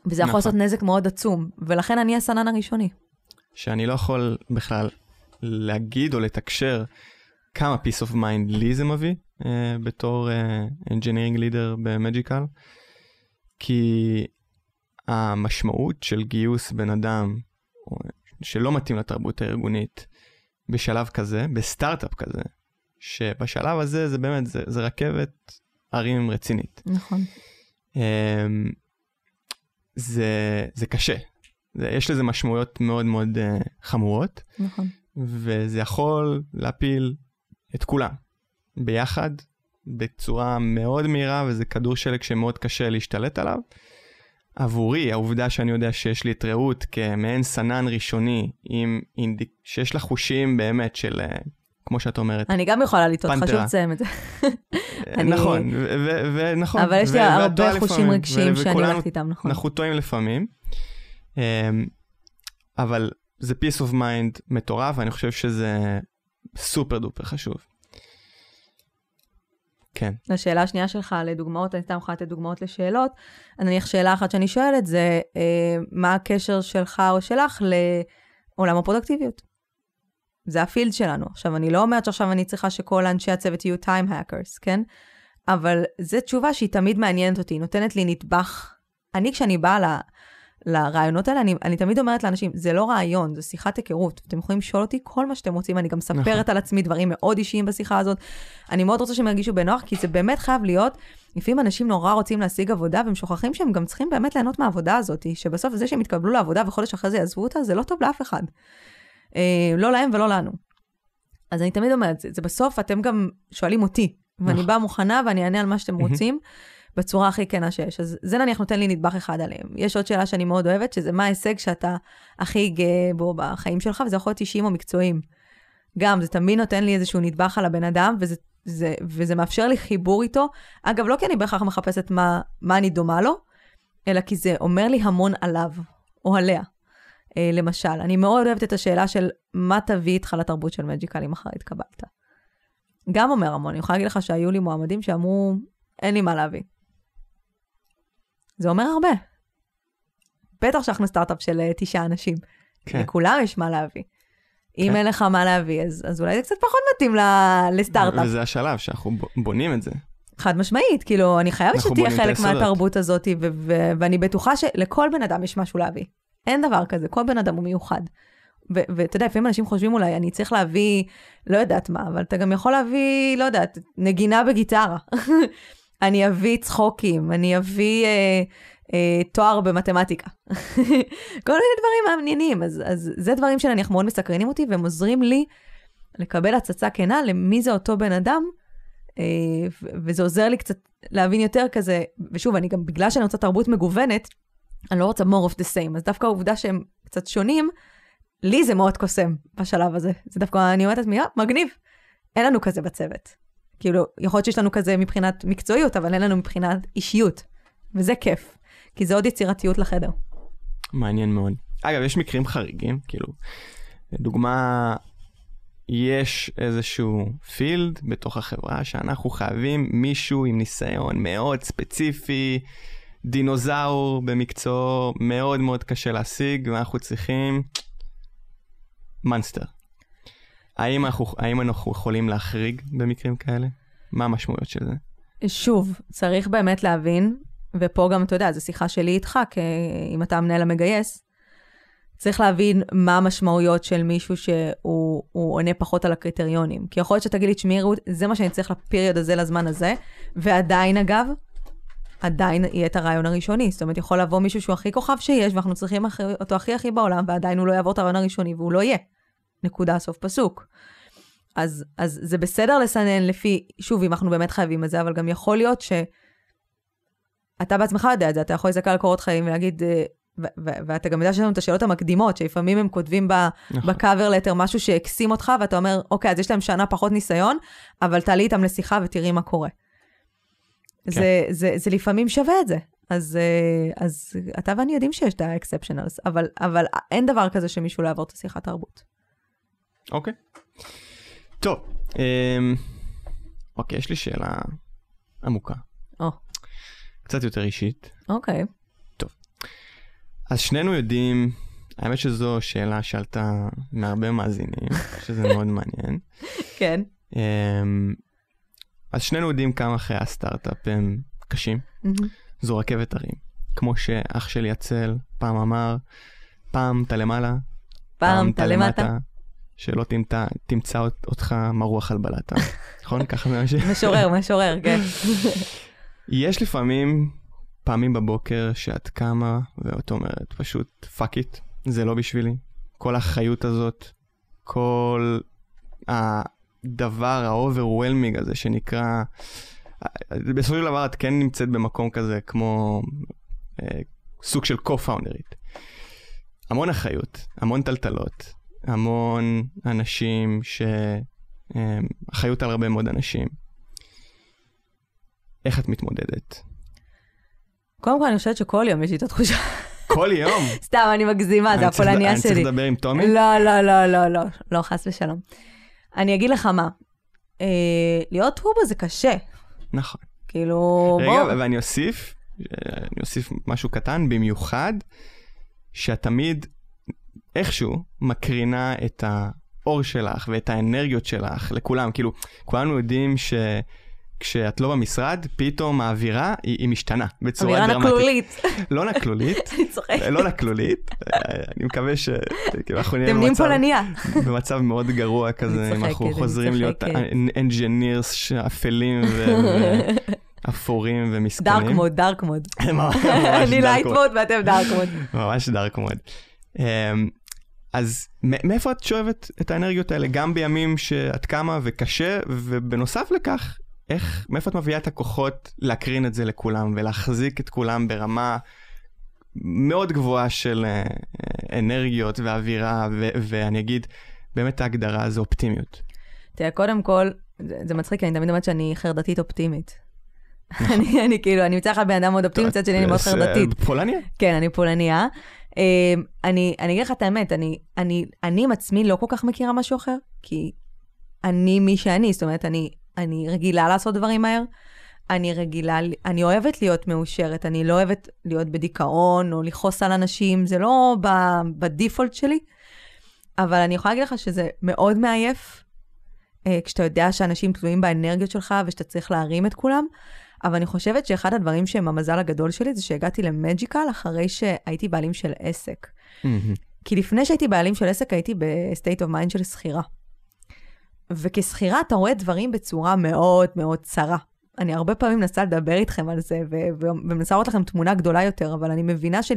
וזה יכול נכון. לעשות נזק מאוד עצום, ולכן אני הסנן הראשוני. שאני לא יכול בכלל להגיד או לתקשר כמה peace of mind לי זה מביא uh, בתור uh, engineering leader במג'יקל, כי המשמעות של גיוס בן אדם שלא מתאים לתרבות הארגונית בשלב כזה, בסטארט-אפ כזה, שבשלב הזה זה באמת, זה, זה רכבת ערים רצינית. נכון. Um, זה, זה קשה. זה, יש לזה משמעויות מאוד מאוד uh, חמורות. נכון. וזה יכול להפיל את כולם ביחד, בצורה מאוד מהירה, וזה כדור שלג שמאוד קשה להשתלט עליו. עבורי, העובדה שאני יודע שיש לי את רעות כמעין סנן ראשוני, עם אינדיק... שיש לה חושים באמת של, אה, כמו שאת אומרת, אני גם יכולה לטעות, חשוב לציין את זה. אה, נכון, ונכון. אבל יש לי הרבה חושים רגשיים שאני הולכת איתם, נכון. אנחנו טועים לפעמים. אמ, אבל זה peace of mind מטורף, ואני חושב שזה סופר דופר חשוב. כן. לשאלה השנייה שלך לדוגמאות, אני סתם יכולה לתת דוגמאות לשאלות. נניח שאלה אחת שאני שואלת זה, אה, מה הקשר שלך או שלך לעולם הפרודקטיביות? זה הפילד שלנו. עכשיו, אני לא אומרת שעכשיו אני צריכה שכל אנשי הצוות יהיו time hackers, כן? אבל זו תשובה שהיא תמיד מעניינת אותי, נותנת לי נדבך. אני, כשאני באה לרעיונות האלה, אני, אני תמיד אומרת לאנשים, זה לא רעיון, זה שיחת היכרות. אתם יכולים לשאול אותי כל מה שאתם רוצים, אני גם מספרת נכון. על עצמי דברים מאוד אישיים בשיחה הזאת. אני מאוד רוצה שהם ירגישו בנוח, כי זה באמת חייב להיות, לפעמים אנשים נורא רוצים להשיג עבודה, והם שוכחים שהם גם צריכים באמת ליהנות מהעבודה הזאת, שבסוף זה שהם יתקבלו לעבודה וחודש אחרי זה יעזבו אותה, זה לא טוב לאף אחד. אה, לא להם ולא לנו. אז אני תמיד אומרת, זה, זה בסוף אתם גם שואלים אותי, ואני נכון. באה מוכנה ואני אענה על מה שאתם רוצים. בצורה הכי כנה שיש. אז זה נניח נותן לי נדבך אחד עליהם. יש עוד שאלה שאני מאוד אוהבת, שזה מה ההישג שאתה הכי גאה בו בחיים שלך, וזה יכול להיות אישיים או מקצועיים. גם, זה תמיד נותן לי איזשהו נדבך על הבן אדם, וזה, זה, וזה מאפשר לי חיבור איתו. אגב, לא כי אני בהכרח מחפשת מה, מה אני דומה לו, אלא כי זה אומר לי המון עליו, או עליה. אה, למשל, אני מאוד אוהבת את השאלה של מה תביא איתך לתרבות של מג'יקל אם מחר התקבלת. גם אומר המון, אני יכולה להגיד לך שהיו לי מועמדים שאמרו, אין לי מה להביא. זה אומר הרבה. בטח שאנחנו סטארט-אפ של uh, תשעה אנשים. כן. לכולם יש מה להביא. כן. אם אין לך מה להביא, אז, אז אולי זה קצת פחות מתאים לסטארט-אפ. וזה השלב שאנחנו בונים את זה. חד משמעית, כאילו, אני חייבת שתהיה חלק מהתרבות הזאת, ו- ו- ואני בטוחה שלכל בן אדם יש משהו להביא. אין דבר כזה, כל בן אדם הוא מיוחד. ואתה יודע, לפעמים אנשים חושבים אולי, אני צריך להביא, לא יודעת מה, אבל אתה גם יכול להביא, לא יודעת, נגינה בגיטרה. (laughs) אני אביא צחוקים, אני אביא אה, אה, תואר במתמטיקה. (laughs) כל מיני דברים מעניינים. אז, אז זה דברים שנניח מאוד מסקרנים אותי, והם עוזרים לי לקבל הצצה כנה למי זה אותו בן אדם, אה, וזה עוזר לי קצת להבין יותר כזה, ושוב, אני גם, בגלל שאני רוצה תרבות מגוונת, אני לא רוצה more of the same, אז דווקא העובדה שהם קצת שונים, לי זה מאוד קוסם בשלב הזה. זה דווקא, אני אומרת לעצמי, אה, מגניב. אין לנו כזה בצוות. כאילו, יכול להיות שיש לנו כזה מבחינת מקצועיות, אבל אין לנו מבחינת אישיות. וזה כיף, כי זה עוד יצירתיות לחדר. מעניין מאוד. אגב, יש מקרים חריגים, כאילו, לדוגמה, יש איזשהו פילד בתוך החברה שאנחנו חייבים מישהו עם ניסיון מאוד ספציפי, דינוזאור במקצוע מאוד מאוד קשה להשיג, ואנחנו צריכים מונסטר. האם אנחנו, האם אנחנו יכולים להחריג במקרים כאלה? מה המשמעויות של זה? שוב, צריך באמת להבין, ופה גם, אתה יודע, זו שיחה שלי איתך, כי אם אתה המנהל המגייס, צריך להבין מה המשמעויות של מישהו שהוא עונה פחות על הקריטריונים. כי יכול להיות שתגיד לי, תשמעי רות, זה מה שאני צריך לפיריוד הזה, לזמן הזה, ועדיין אגב, עדיין יהיה את הרעיון הראשוני. זאת אומרת, יכול לבוא מישהו שהוא הכי כוכב שיש, ואנחנו צריכים אותו הכי הכי בעולם, ועדיין הוא לא יעבור את הרעיון הראשוני, והוא לא יהיה. נקודה, סוף פסוק. אז, אז זה בסדר לסנן לפי, שוב, אם אנחנו באמת חייבים את זה, אבל גם יכול להיות ש... אתה בעצמך יודע את זה, אתה יכול להסתכל על קורות חיים ולהגיד, אה, ו- ו- ואתה גם יודע שיש לנו את השאלות המקדימות, שלפעמים הם כותבים נכון. בקאבר לטר משהו שהקסים אותך, ואתה אומר, אוקיי, אז יש להם שנה פחות ניסיון, אבל תעלי איתם לשיחה ותראי מה קורה. כן. זה, זה, זה לפעמים שווה את זה. אז, אה, אז אתה ואני יודעים שיש את ה-exceptionals, אבל, אבל אין דבר כזה שמישהו לא יעבור את השיחת תרבות. אוקיי. טוב, אמ, אוקיי, יש לי שאלה עמוקה. או. קצת יותר אישית. אוקיי. אז שנינו יודעים, האמת שזו שאלה שעלתה מהרבה מאזינים, (laughs) שזה מאוד מעניין. כן. אמ, אז שנינו יודעים כמה חיי הסטארט-אפ הם קשים. זו רכבת הרים. כמו שאח שלי הצל פעם אמר, פעם אתה למעלה, פעם אתה למטה. שלא תמצא, תמצא אות- אותך מרוח על בלטה. (laughs) נכון? ככה זה מה ש... משורר, משורר, כן. יש לפעמים פעמים בבוקר שאת קמה ואת אומרת פשוט fuck it, זה לא בשבילי. כל האחריות הזאת, כל הדבר ה overwhelming הזה שנקרא, בסופו של דבר את כן נמצאת במקום כזה כמו אה, סוג של co-founderית. המון אחריות, המון טלטלות, המון אנשים ש... אה, אחריות על הרבה מאוד אנשים. איך את מתמודדת? קודם כל, אני חושבת שכל יום יש לי את התחושה. כל יום. (laughs) סתם, אני מגזימה, זה אני הפולניה אני צריך שלי. לדבר עם טומי? לא, לא, לא, לא, לא, לא, חס ושלום. אני אגיד לך מה, אה, להיות טורבו זה קשה. נכון. כאילו, רגע, בוא, ואני אוסיף, אה, אני אוסיף משהו קטן, במיוחד, שאת תמיד איכשהו מקרינה את האור שלך ואת האנרגיות שלך לכולם. כאילו, כולנו יודעים שכשאת לא במשרד, פתאום האווירה היא, היא משתנה בצורה אווירה דרמטית. נקלולית. לא נקלולית, (laughs) אני צוחקת. לא נקלולית, אני מקווה ש... כאילו, אנחנו נהיה במצב- פולניה. במצב מאוד גרוע כזה, אם אנחנו אני חוזרים להיות. engineers אפלים (laughs) ואפורים ומסכנים. דארק מוד, דארק מוד. ממש (laughs) אני dark light mode. mode ואתם dark mode. ממש dark mode. אמ, אז מאיפה את שואבת את האנרגיות האלה? גם בימים שאת קמה וקשה, ובנוסף לכך, איך, מאיפה את מביאה את הכוחות להקרין את זה לכולם ולהחזיק את כולם ברמה מאוד גבוהה של אה, אנרגיות ואווירה, ו- ואני אגיד, באמת ההגדרה זה אופטימיות. תראה, קודם כל, זה זה מצחיק, אני תמיד אומרת שאני חרדתית אופטימית. (laughs) אני אני כאילו, אני מצד אחד בן אדם מאוד אופטימי, מצד שני אני מאוד אז, אה, חרדתית. פולניה? כן, אני פולניה. אה, אני אני אגיד לך את האמת, אני- אני אני עם עצמי לא כל כך מכירה משהו אחר, כי אני מי שאני, זאת אומרת, אני אני רגילה לעשות דברים מהר. אני רגילה, אני אוהבת להיות מאושרת, אני לא אוהבת להיות בדיכאון או לכעוס על אנשים, זה לא בדיפולט שלי. אבל אני יכולה להגיד לך שזה מאוד מעייף, אה, כשאתה יודע שאנשים תלויים באנרגיות שלך ושאתה צריך להרים את כולם. אבל אני חושבת שאחד הדברים שהם המזל הגדול שלי זה שהגעתי למג'יקל אחרי שהייתי בעלים של עסק. מהמם. כי לפני שהייתי בעלים של עסק הייתי ב state of mind של שכירה. וכשכירה אתה רואה דברים בצורה מאוד מאוד צרה. אני הרבה פעמים מנסה לדבר איתכם על זה, ו- ומנסה לראות לכם תמונה גדולה יותר, אבל אני מבינה ש-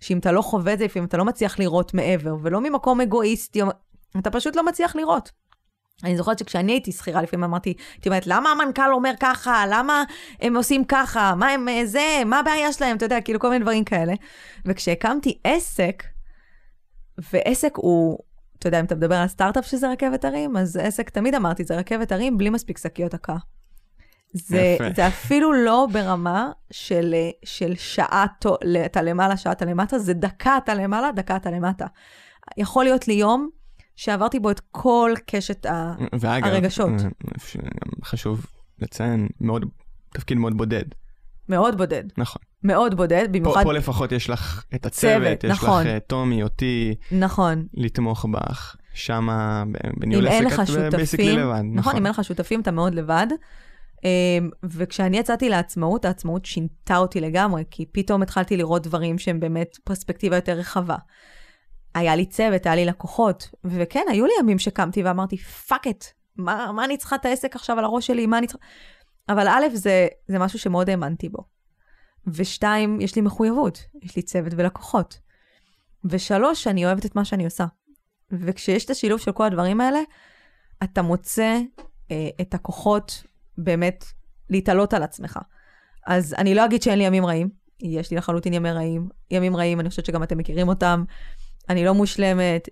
שאם אתה לא חווה את זה, לפעמים אתה לא מצליח לראות מעבר, ולא ממקום אגואיסטי, אתה פשוט לא מצליח לראות. אני זוכרת שכשאני הייתי שכירה, לפעמים אמרתי, הייתי אומרת, למה המנכ"ל אומר ככה? למה הם עושים ככה? מה הם אה, זה? מה הבעיה שלהם? אתה יודע, כאילו כל מיני דברים כאלה. וכשהקמתי עסק, ועסק הוא, אתה יודע, אם אתה מדבר על סטארט-אפ שזה רכבת הרים, אז עסק, תמיד אמרתי, זה רכבת הרים בלי מספיק שקיות הקאה. זה, יפה. זה אפילו לא ברמה של, אה, של שעה, אתה למעלה, שעה אתה למטה, זה דקה אתה למעלה, דקה אתה למטה. יכול להיות לי יום שעברתי בו את כל קשת ה... ואגב, הרגשות. אה, אפשר- גם חשוב לציין, מאוד, תפקיד מאוד בודד, מאוד בודד. נכון. מאוד בודד, פה, במיוחד... פה לפחות יש לך את הצוות, צוות, יש נכון. לך אה, טומי, אותי, נכון. לתמוך בך, שמה בניהול עסק את בייסיקלי שותפים, לבד. נכון, אם אין לך שותפים אתה מאוד לבד. וכשאני יצאתי לעצמאות, העצמאות שינתה אותי לגמרי, כי פתאום התחלתי לראות דברים שהם באמת פרספקטיבה יותר רחבה. היה לי צוות, היה לי לקוחות, וכן, היו לי ימים שקמתי ואמרתי, fuck it, מה, מה אני צריכה את העסק עכשיו על הראש שלי, מה אני צריכה... אבל א', זה, זה משהו שמאוד האמנתי בו. ושתיים, יש לי מחויבות, יש לי צוות ולקוחות. ושלוש, אני אוהבת את מה שאני עושה. וכשיש את השילוב של כל הדברים האלה, אתה מוצא אה, את הכוחות באמת להתעלות על עצמך. אז אני לא אגיד שאין לי ימים רעים, יש לי לחלוטין ימי רעים. ימים רעים, אני חושבת שגם אתם מכירים אותם. אני לא מושלמת,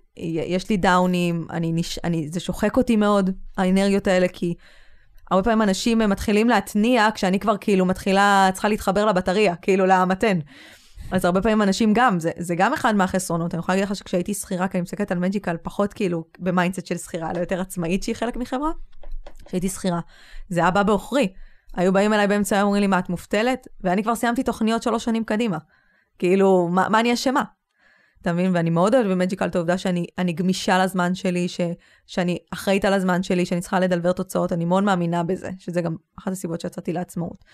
יש לי down ים, אני נש... אני... זה שוחק אותי מאוד, האנרגיות האלה, כי הרבה פעמים אנשים מתחילים להתניע כשאני כבר כאילו מתחילה, צריכה להתחבר לבטריה, כאילו למתן. אז הרבה פעמים אנשים גם, זה, זה גם אחד מהחסרונות. אני יכולה להגיד לך שכשהייתי שכירה, כי אני מסתכלת על מג'יקל, פחות כאילו ב mindset של שכירה, אלא יותר עצמאית שהיא חלק מחברה, כשהייתי שכירה. זה היה בא בעוכרי. היו באים אליי באמצע היום, אומרים לי, מה, את מובטלת? ואני כבר סיימתי תוכניות שלוש שנים קדימה. כאילו, מה, מה אני אשמה? אתה מבין? ואני מאוד אוהבת במג'יקל את העובדה שאני גמישה לזמן שלי, ש, שאני אחראית על הזמן שלי, שאני צריכה ל deliver תוצאות, אני מאוד מאמינה בזה, שזה גם אחת הסיבות שיצאתי לעצמאות.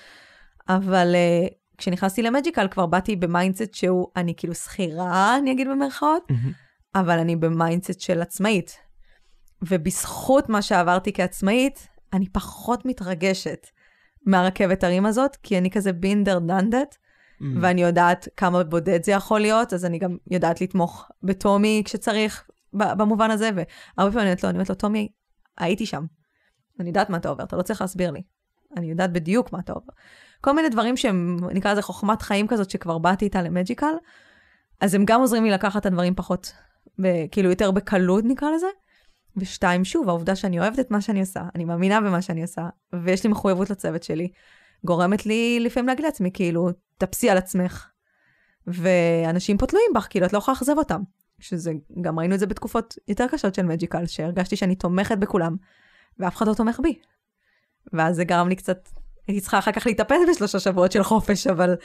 אבל uh, כשנכנסתי למג'יקל כבר באתי ב mindset שהוא, אני כאילו שכירה, אני אגיד במרכאות, mm-hmm. אבל אני ב mindset של עצמאית. ובזכות מה שעברתי כעצמאית, אני פחות מתרגשת מהרכבת הרים הזאת, כי אני כזה בינדר דנדת, mm. ואני יודעת כמה בודד זה יכול להיות, אז אני גם יודעת לתמוך בטומי כשצריך, במובן הזה, והרבה פעמים אני אומרת לו, אני אומרת לו, טומי, הייתי שם. אני יודעת מה אתה עובר, אתה לא צריך להסביר לי. אני יודעת בדיוק מה אתה עובר. כל מיני דברים שהם, נקרא לזה חוכמת חיים כזאת, שכבר באתי איתה למג'יקל, אז הם גם עוזרים לי לקחת את הדברים פחות, כאילו יותר בקלות נקרא לזה. ושתיים, שוב, העובדה שאני אוהבת את מה שאני עושה, אני מאמינה במה שאני עושה, ויש לי מחויבות לצוות שלי, גורמת לי לפעמים להגיד לעצמי, כאילו, תפסי על עצמך. ואנשים פה תלויים בך, כאילו, את לא יכולה לאכזב אותם. שזה, גם ראינו את זה בתקופות יותר קשות של מג'יקל, שהרגשתי שאני תומכת בכולם, ואף אחד לא תומך בי. ואז זה גרם לי קצת, הייתי צריכה אחר כך להתאפס בשלושה שבועות של חופש, אבל,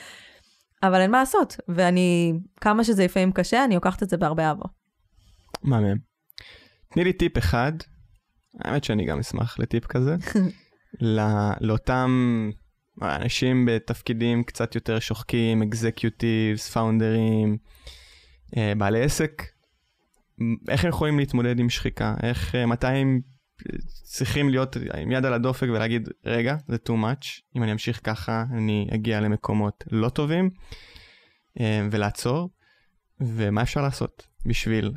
אבל אין מה לעשות. ואני, כמה שזה לפעמים קשה, אני לוקחת את זה בהרבה אהבה. מה מהם? תני לי טיפ אחד, האמת שאני גם אשמח לטיפ כזה, (laughs) לא, לאותם אנשים בתפקידים קצת יותר שוחקים, אקזקיוטיבס, פאונדרים, אה, בעלי עסק, איך הם יכולים להתמודד עם שחיקה? איך, אה, מתי הם צריכים להיות עם יד על הדופק ולהגיד, רגע, זה too much, אם אני אמשיך ככה, אני אגיע למקומות לא טובים, אה, ולעצור, ומה אפשר לעשות בשביל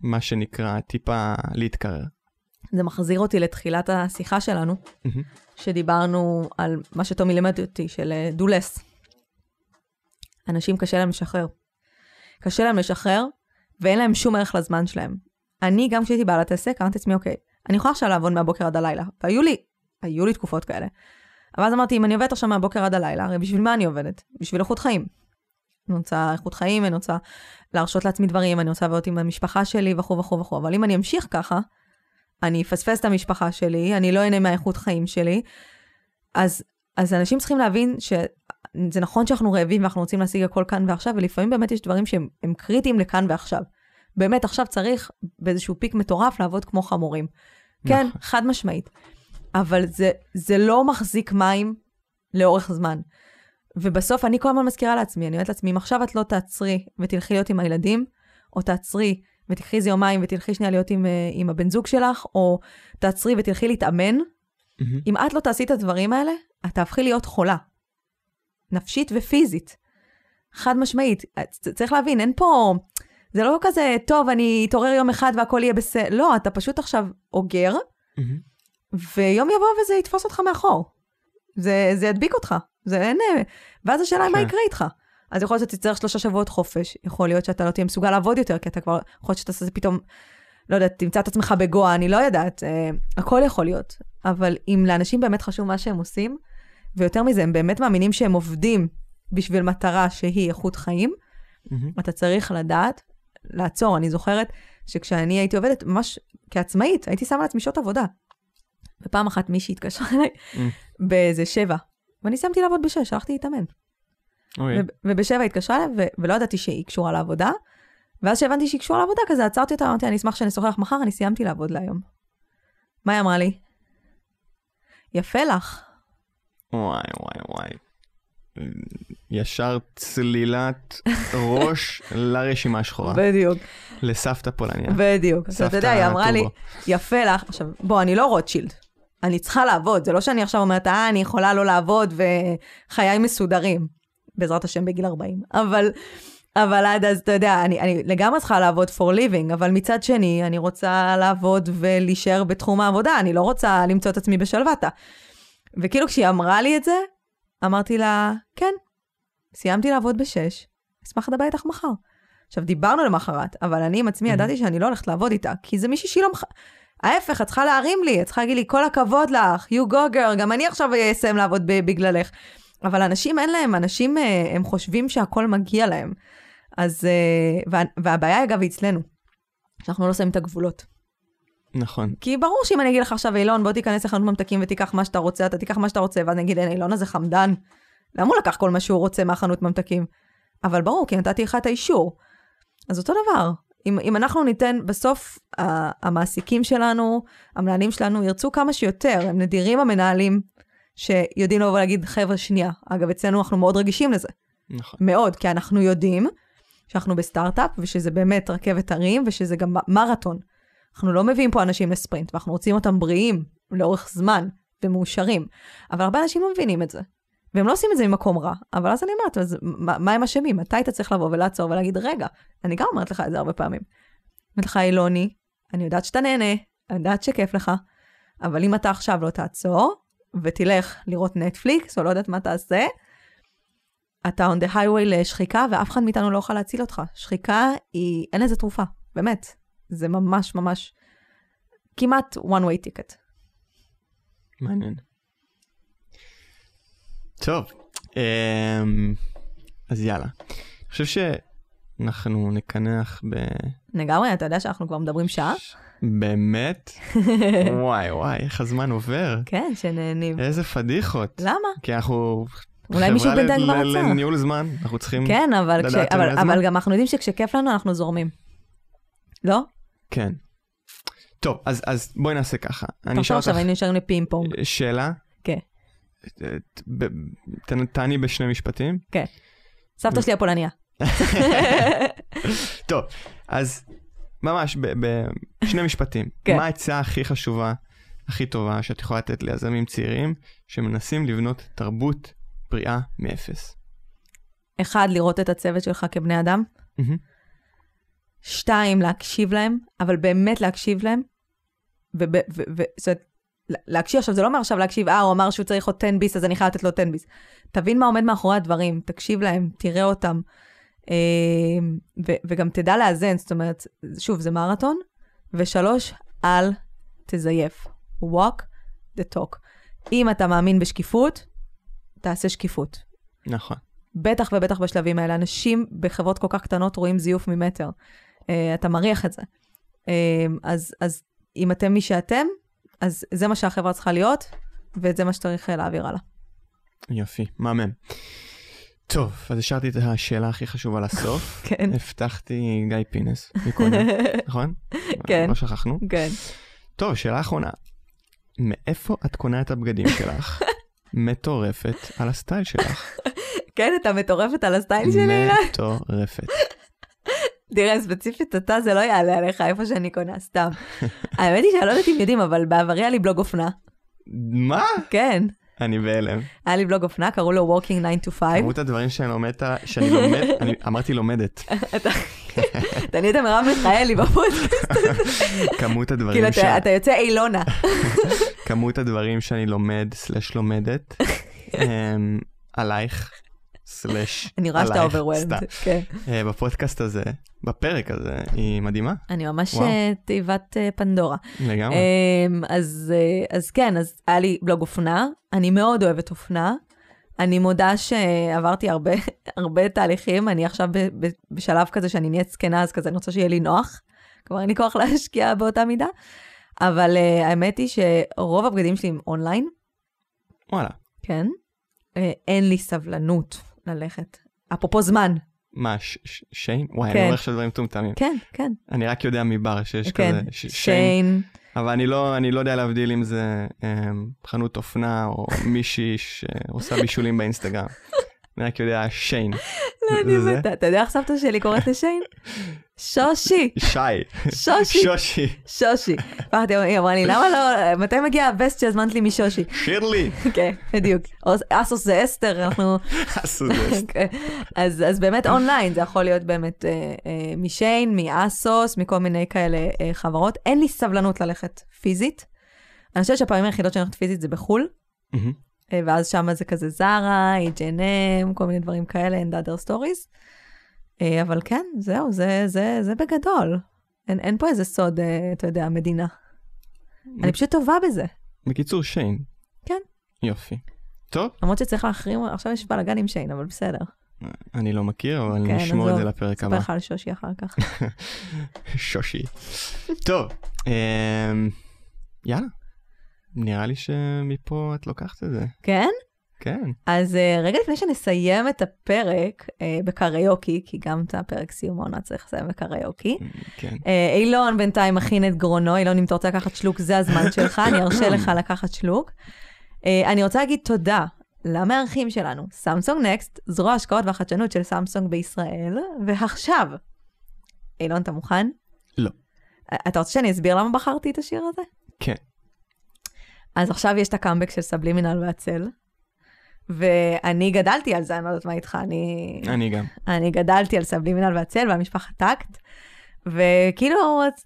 מה שנקרא טיפה להתקרר. זה מחזיר אותי לתחילת השיחה שלנו, mm-hmm. שדיברנו על מה שטומי לימד אותי, של דולס. אה, אנשים קשה להם לשחרר. קשה להם לשחרר, ואין להם שום ערך לזמן שלהם. אני, גם כשהייתי בעלת עסק, אמרתי לעצמי, אוקיי, אני יכולה עכשיו לעבוד מהבוקר עד הלילה. והיו לי, היו לי תקופות כאלה. אבל אז אמרתי, אם אני עובדת עכשיו מהבוקר עד הלילה, הרי בשביל מה אני עובדת? בשביל איכות חיים. אני רוצה איכות חיים, אני רוצה להרשות לעצמי דברים, אני רוצה לעבוד עם המשפחה שלי וכו' וכו' וכו', אבל אם אני אמשיך ככה, אני אפספס את המשפחה שלי, אני לא אהנה מהאיכות חיים שלי. אז, אז אנשים צריכים להבין שזה נכון שאנחנו רעבים ואנחנו רוצים להשיג הכל כאן ועכשיו, ולפעמים באמת יש דברים שהם קריטיים לכאן ועכשיו. באמת, עכשיו צריך באיזשהו פיק מטורף לעבוד כמו חמורים. כן, נכון. חד משמעית. אבל זה, זה לא מחזיק מים לאורך זמן. ובסוף אני כל הזמן מזכירה לעצמי, אני אומרת לעצמי, אם עכשיו את לא תעצרי ותלכי להיות עם הילדים, או תעצרי ותקחי איזה יומיים ותלכי שנייה להיות עם, אה, עם הבן זוג שלך, או תעצרי ותלכי להתאמן, mm-hmm. אם את לא תעשי את הדברים האלה, את תהפכי להיות חולה. נפשית ופיזית. חד משמעית. צריך להבין, אין פה... זה לא כזה, טוב, אני אתעורר יום אחד והכל יהיה בסדר. לא, אתה פשוט עכשיו אוגר, mm-hmm. ויום יבוא וזה יתפוס אותך מאחור. זה, זה ידביק אותך. זה אין... אה, ואז השאלה היא מה כן. יקרה איתך. אז יכול להיות שתצטרך שלושה שבועות חופש, יכול להיות שאתה לא תהיה מסוגל לעבוד יותר, כי אתה כבר, יכול להיות שאתה עושה פתאום, לא יודעת, תמצא את עצמך בגואה, אני לא יודעת, אה, הכל יכול להיות. אבל אם לאנשים באמת חשוב מה שהם עושים, ויותר מזה, הם באמת מאמינים שהם עובדים בשביל מטרה שהיא איכות חיים, mm-hmm. אתה צריך לדעת לעצור. אני זוכרת שכשאני הייתי עובדת, ממש כעצמאית, הייתי שמה לעצמי שעות עבודה. ופעם אחת מישהי התקשרה אליי mm. באיזה שבע, ואני סיימתי לעבוד בשש, הלכתי להתאמן. אוקיי. ובשבע התקשרה אליי, ולא ידעתי שהיא קשורה לעבודה, ואז שהבנתי שהיא קשורה לעבודה כזה, עצרתי אותה, אמרתי, אני אשמח שנשוחח מחר, אני סיימתי לעבוד להיום. מה היא אמרה לי? יפה לך. וואי, וואי, וואי. ישר צלילת ראש (laughs) לרשימה השחורה. בדיוק. לסבתא פולניה. בדיוק. אז אתה יודע, היא אמרה לי, יפה לך, עכשיו, בוא, אני לא רוטשילד. אני צריכה לעבוד, זה לא שאני עכשיו אומרת, אה, אני יכולה לא לעבוד וחיי מסודרים. בעזרת השם בגיל 40. אבל, אבל עד אז, אתה יודע, אני, אני לגמרי צריכה לעבוד for living, אבל מצד שני, אני רוצה לעבוד ולהישאר בתחום העבודה, אני לא רוצה למצוא את עצמי בשלוותה. וכאילו כשהיא אמרה לי את זה, אמרתי לה, כן, סיימתי לעבוד בשש, אשמח לדבר איתך מחר. עכשיו, דיברנו למחרת, אבל אני עם עצמי ידעתי שאני לא הולכת לעבוד איתה, כי זה מישהי שהיא לא... מח... ההפך, את צריכה להרים לי, את צריכה להגיד לי, כל הכבוד לך, you go girl, גם אני עכשיו אסיים לעבוד בגללך. אבל אנשים אין להם, אנשים אה, הם חושבים שהכל מגיע להם. אז, אה, וה, והבעיה אגב היא אצלנו, שאנחנו לא שמים את הגבולות. נכון. כי ברור שאם אני אגיד לך עכשיו, אילון, בוא תיכנס לחנות ממתקים ותיקח מה שאתה רוצה, אתה תיקח מה שאתה רוצה, ואז אני אגיד, אין, אילון הזה חמדן. למה הוא לקח כל מה שהוא רוצה מהחנות ממתקים? אבל ברור, כי נתתי לך את האישור. אז אותו דבר, אם, אם אנחנו ניתן, בסוף המעסיקים שלנו, המנהלים שלנו, ירצו כמה שיותר, הם נדירים המנהלים שיודעים לבוא ולהגיד, חבר'ה, שנייה. אגב, אצלנו אנחנו מאוד רגישים לזה. נכון. מאוד, כי אנחנו יודעים שאנחנו בסטארט-אפ, ושזה באמת רכבת הרים, ושזה גם מרתון. אנחנו לא מביאים פה אנשים לספרינט, ואנחנו רוצים אותם בריאים לאורך זמן ומאושרים. אבל הרבה אנשים לא מבינים את זה. והם לא עושים את זה ממקום רע, אבל אז אני אומרת, אז מה, מה הם אשמים? מתי אתה צריך לבוא ולעצור ולהגיד, רגע, אני גם אומרת לך את זה הרבה פעמים. אומרת לך, אילוני, אני יודעת שאתה נהנה, אני יודעת שכיף לך, אבל אם אתה עכשיו לא תעצור, ותלך לראות נטפליקס, או לא יודעת מה תעשה, אתה on the highway לשחיקה, ואף אחד מאיתנו לא יוכל להציל אותך. שחיקה היא, אין לזה תרופה, באמת. זה ממש ממש כמעט one way ticket. מעניין. טוב, אמ, אז יאללה. אני חושב שאנחנו נקנח ב... לגמרי, אתה יודע שאנחנו כבר מדברים שעה? באמת? (laughs) וואי וואי, איך הזמן עובר. כן, שנהנים. איזה פדיחות. למה? כי אנחנו... אולי מישהו בינתיים כבר חברה רצה. לניהול זמן, אנחנו צריכים כן, אבל, כש... לדעת אבל, לנהל זמן. אבל גם אנחנו יודעים שכשכיף לנו אנחנו זורמים. לא? כן. טוב, אז, אז בואי נעשה ככה. אני אשאל עכשיו אותך היינו נשארים לפינג פונג. שאלה. כן. תעני בשני משפטים. כן. סבתא שלי הפולניה. (laughs) (laughs) טוב, אז ממש בשני (laughs) משפטים. כן. מה העצה הכי חשובה, הכי טובה שאת יכולה לתת ליזמים צעירים שמנסים לבנות תרבות בריאה מאפס? אחד, לראות את הצוות שלך כבני אדם. שתיים, להקשיב להם, אבל באמת להקשיב להם. וב- ו- ו- זאת אומרת, לה- להקשיב עכשיו, זה לא אומר עכשיו להקשיב, אה, הוא אמר שהוא צריך עוד 10 ביס, אז אני חייב לתת לו 10 ביס. תבין מה עומד מאחורי הדברים, תקשיב להם, תראה אותם, וגם תדע לאזן, זאת אומרת, שוב, זה מרתון. ושלוש, אל תזייף. walk the talk. אם אתה מאמין בשקיפות, תעשה שקיפות. נכון. בטח ובטח בשלבים האלה. אנשים בחברות כל כך קטנות רואים זיוף ממטר. Uh, אתה מריח את זה. Uh, אז, אז אם אתם מי שאתם, אז זה מה שהחברה צריכה להיות, וזה מה שצריך אה, להעביר הלאה. יופי, מהמם. טוב, אז השארתי את השאלה הכי חשובה לסוף. (laughs) כן. הבטחתי גיא פינס מקודם, (laughs) נכון? כן. לא שכחנו. כן. טוב, שאלה אחרונה. מאיפה את קונה את הבגדים שלך? (laughs) מטורפת על הסטייל שלך. כן, אתה מטורפת על הסטייל שלי? מטורפת. תראה, ספציפית אתה, זה לא יעלה עליך איפה שאני קונה, סתם. האמת היא שאני לא יודעת אם יודעים, אבל בעברי היה לי בלוג אופנה. מה? כן. אני בהלם. היה לי בלוג אופנה, קראו לו Walking 9 to 5. כמות הדברים שאני לומדת, שאני לומד, אני אמרתי לומדת. (laughs) אתה- נהיית מרב מיכאלי בפודקאסט. כמות כאילו, הדברים ש... אתה- אתה יוצא אילונה. (laughs) כמות הדברים שאני לומד סלש לומדת (laughs) אמ, עלייך (laughs) אני רואה שאתה עלייך, אוברוולד. כן. אה, בפודקאסט הזה, בפרק הזה, היא מדהימה אני ממש. אה, תיבת אה, פנדורה. לגמרי. אמ, אז אז כן, אז היה לי בלוג אופנה, אני מאוד אוהבת אופנה. אני מודה שעברתי הרבה, (laughs) הרבה תהליכים, אני עכשיו בשלב כזה שאני נהיית זקנה, אז כזה אני רוצה שיהיה לי נוח. כלומר, אין לי כוח (laughs) להשקיע באותה מידה. אבל uh, האמת היא שרוב הבגדים שלי הם אונליין, וואלה. כן? אין לי סבלנות ללכת. אפרופו זמן. מה, ש- ש- שיין? וואי, כן. אני אומר עכשיו דברים מטומטמים. כן, כן. אני רק יודע מבר שיש כן, כזה ש- שיין. אבל אני לא אני לא יודע להבדיל אם זה אמ, חנות אופנה או מישהי שעושה בישולים באינסטגרם. אני רק יודע שיין. לא, אני? מתה. אתה יודע איך סבתא שלי קוראת לשיין? שושי. שי. שושי. שושי. שושי. היא אמרה לי, למה לא, מתי מגיע הווסט שהזמנת לי משושי? שירלי. כן, בדיוק. אסוס זה אסתר, אנחנו... עשו זה. כן. אז, באמת אונליין, זה יכול להיות באמת אה, אה, משיין, מאסוס, מכל מיני כאלה אה, חברות. אין לי סבלנות ללכת פיזית. אני חושבת שהפעמים היחידות שאני הולכת פיזית זה בחו"ל, ואז שם זה כזה זרה, H&M, כל מיני דברים כאלה, and other stories. אה, אבל כן, זהו, זה, זה, זה בגדול. אין, אין פה איזה סוד, אה, אתה יודע, מדינה. אני פשוט טובה בזה. בקיצור, שיין. כן. יופי. טוב, למרות שצריך להחרים, עכשיו יש בלאגן עם שיין, אבל בסדר. אני לא מכיר, אבל כן, נשמור את. זה לפרק הבא. לך על שושי אחר כך. (laughs) שושי. טוב, אמ, יאללה. נראה לי שמפה את לוקחת את זה. כן? כן. אז אה, רגע לפני שנסיים את הפרק אה, בקריוקי, כי גם את הפרק סיום העונה צריך לסיים בקריוקי, כן. אה, אילון בינתיים מכין את גרונו, אילון, אם אתה רוצה לקחת שלוק, זה הזמן שלך, אני ארשה לך לקחת שלוק. אה, אני רוצה להגיד תודה למארחים שלנו, סמסונג נקסט, זרוע ההשקעות והחדשנות של סמסונג בישראל, ועכשיו, אילון, אתה מוכן? לא. אה, אתה רוצה שאני אסביר למה בחרתי את השיר הזה? כן. אז עכשיו יש את הקאמבק של סבלימינל והצל, ואני גדלתי על זה, אני לא יודעת מה איתך, אני... אני גם. אני גדלתי על סבלימינל והצל ועל משפחת תאקט, וכאילו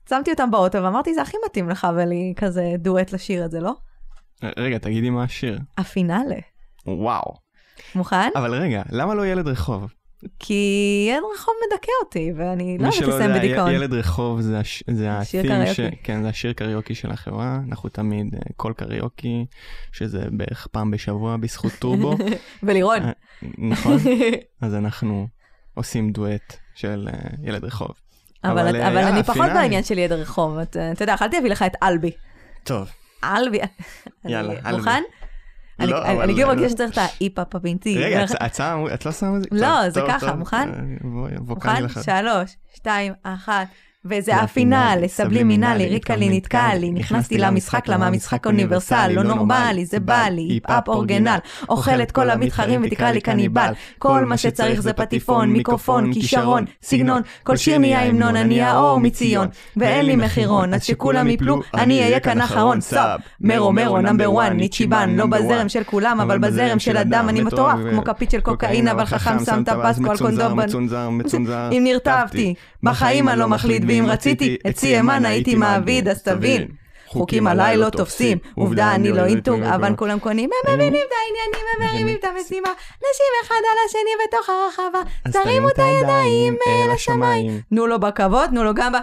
שמתי אותם באוטו ואמרתי, זה הכי מתאים לך ולי כזה דואט לשיר את זה, לא? רגע, תגידי מה השיר. הפינאלה. וואו. מוכן? אבל רגע, למה לא ילד רחוב? כי ילד רחוב מדכא אותי, ואני לא שלא לסיים בדיכאון. ילד רחוב זה, הש... זה שיר ה-theme קריוקי. ש... כן, זה השיר קריוקי של החברה. אנחנו תמיד אה, כל קריוקי, שזה בערך פעם בשבוע בזכות טורבו. (laughs) ולירון. אה, נכון? (laughs) אז אנחנו עושים דואט של אה, ילד רחוב. אבל, אבל, אבל, אה, אני פחות. בעניין של ילד רחוב, את- אתה יודע, יכלתי להביא לך את אלבי. טוב, אלבי. יאללה, אלבי. מוכן? אני- לא, כאילו מרגישה שצריך את האי-פאפ הבינתי. רגע, את לא שמה את זה? לא, זה ככה. מוכן? אה, מוכן? שלוש, שתיים, אחת. וזה זה הפינאלי, סבלימינלי, ריקה לי, נתקע לי, נכנסתי למשחק, למה משחק אוניברסל, לא נורמלי, זה בא לי, היפ-אפ אורגנל, אוכל את כל המתחרים ותקרא לי קניבל, כל מה שצריך זה פטיפון, מיקרופון, כישרון, סגנון, כל שיר נהיה המנון, אני האור מציון, ואין לי מחירון, אז שכולם יפלו, אני אהיה כאן אחרון, סאב, מרו מרו, נאמבר וואן, ניצ'יבן, לא בזרם של כולם, אבל בזרם של אדם, אני מטורף, כמו כפית של קוקאין, אבל חכם שם טבס, כל קונדום, אם נרטבתי, בחיים אני לא מחליט, ואם רציתי, את CMN הייתי מעביד, אז תבין. חוקים עליי לא תופסים, עובדה אני לא אינטוג, אבל כולם קונים, הם מבינים את העניינים, הם מרימים את המשימה, נשים אחד על השני בתוך הרחבה, תרימו את הידיים אל השמיים. תנו לו בכבוד, תנו לו גם ב...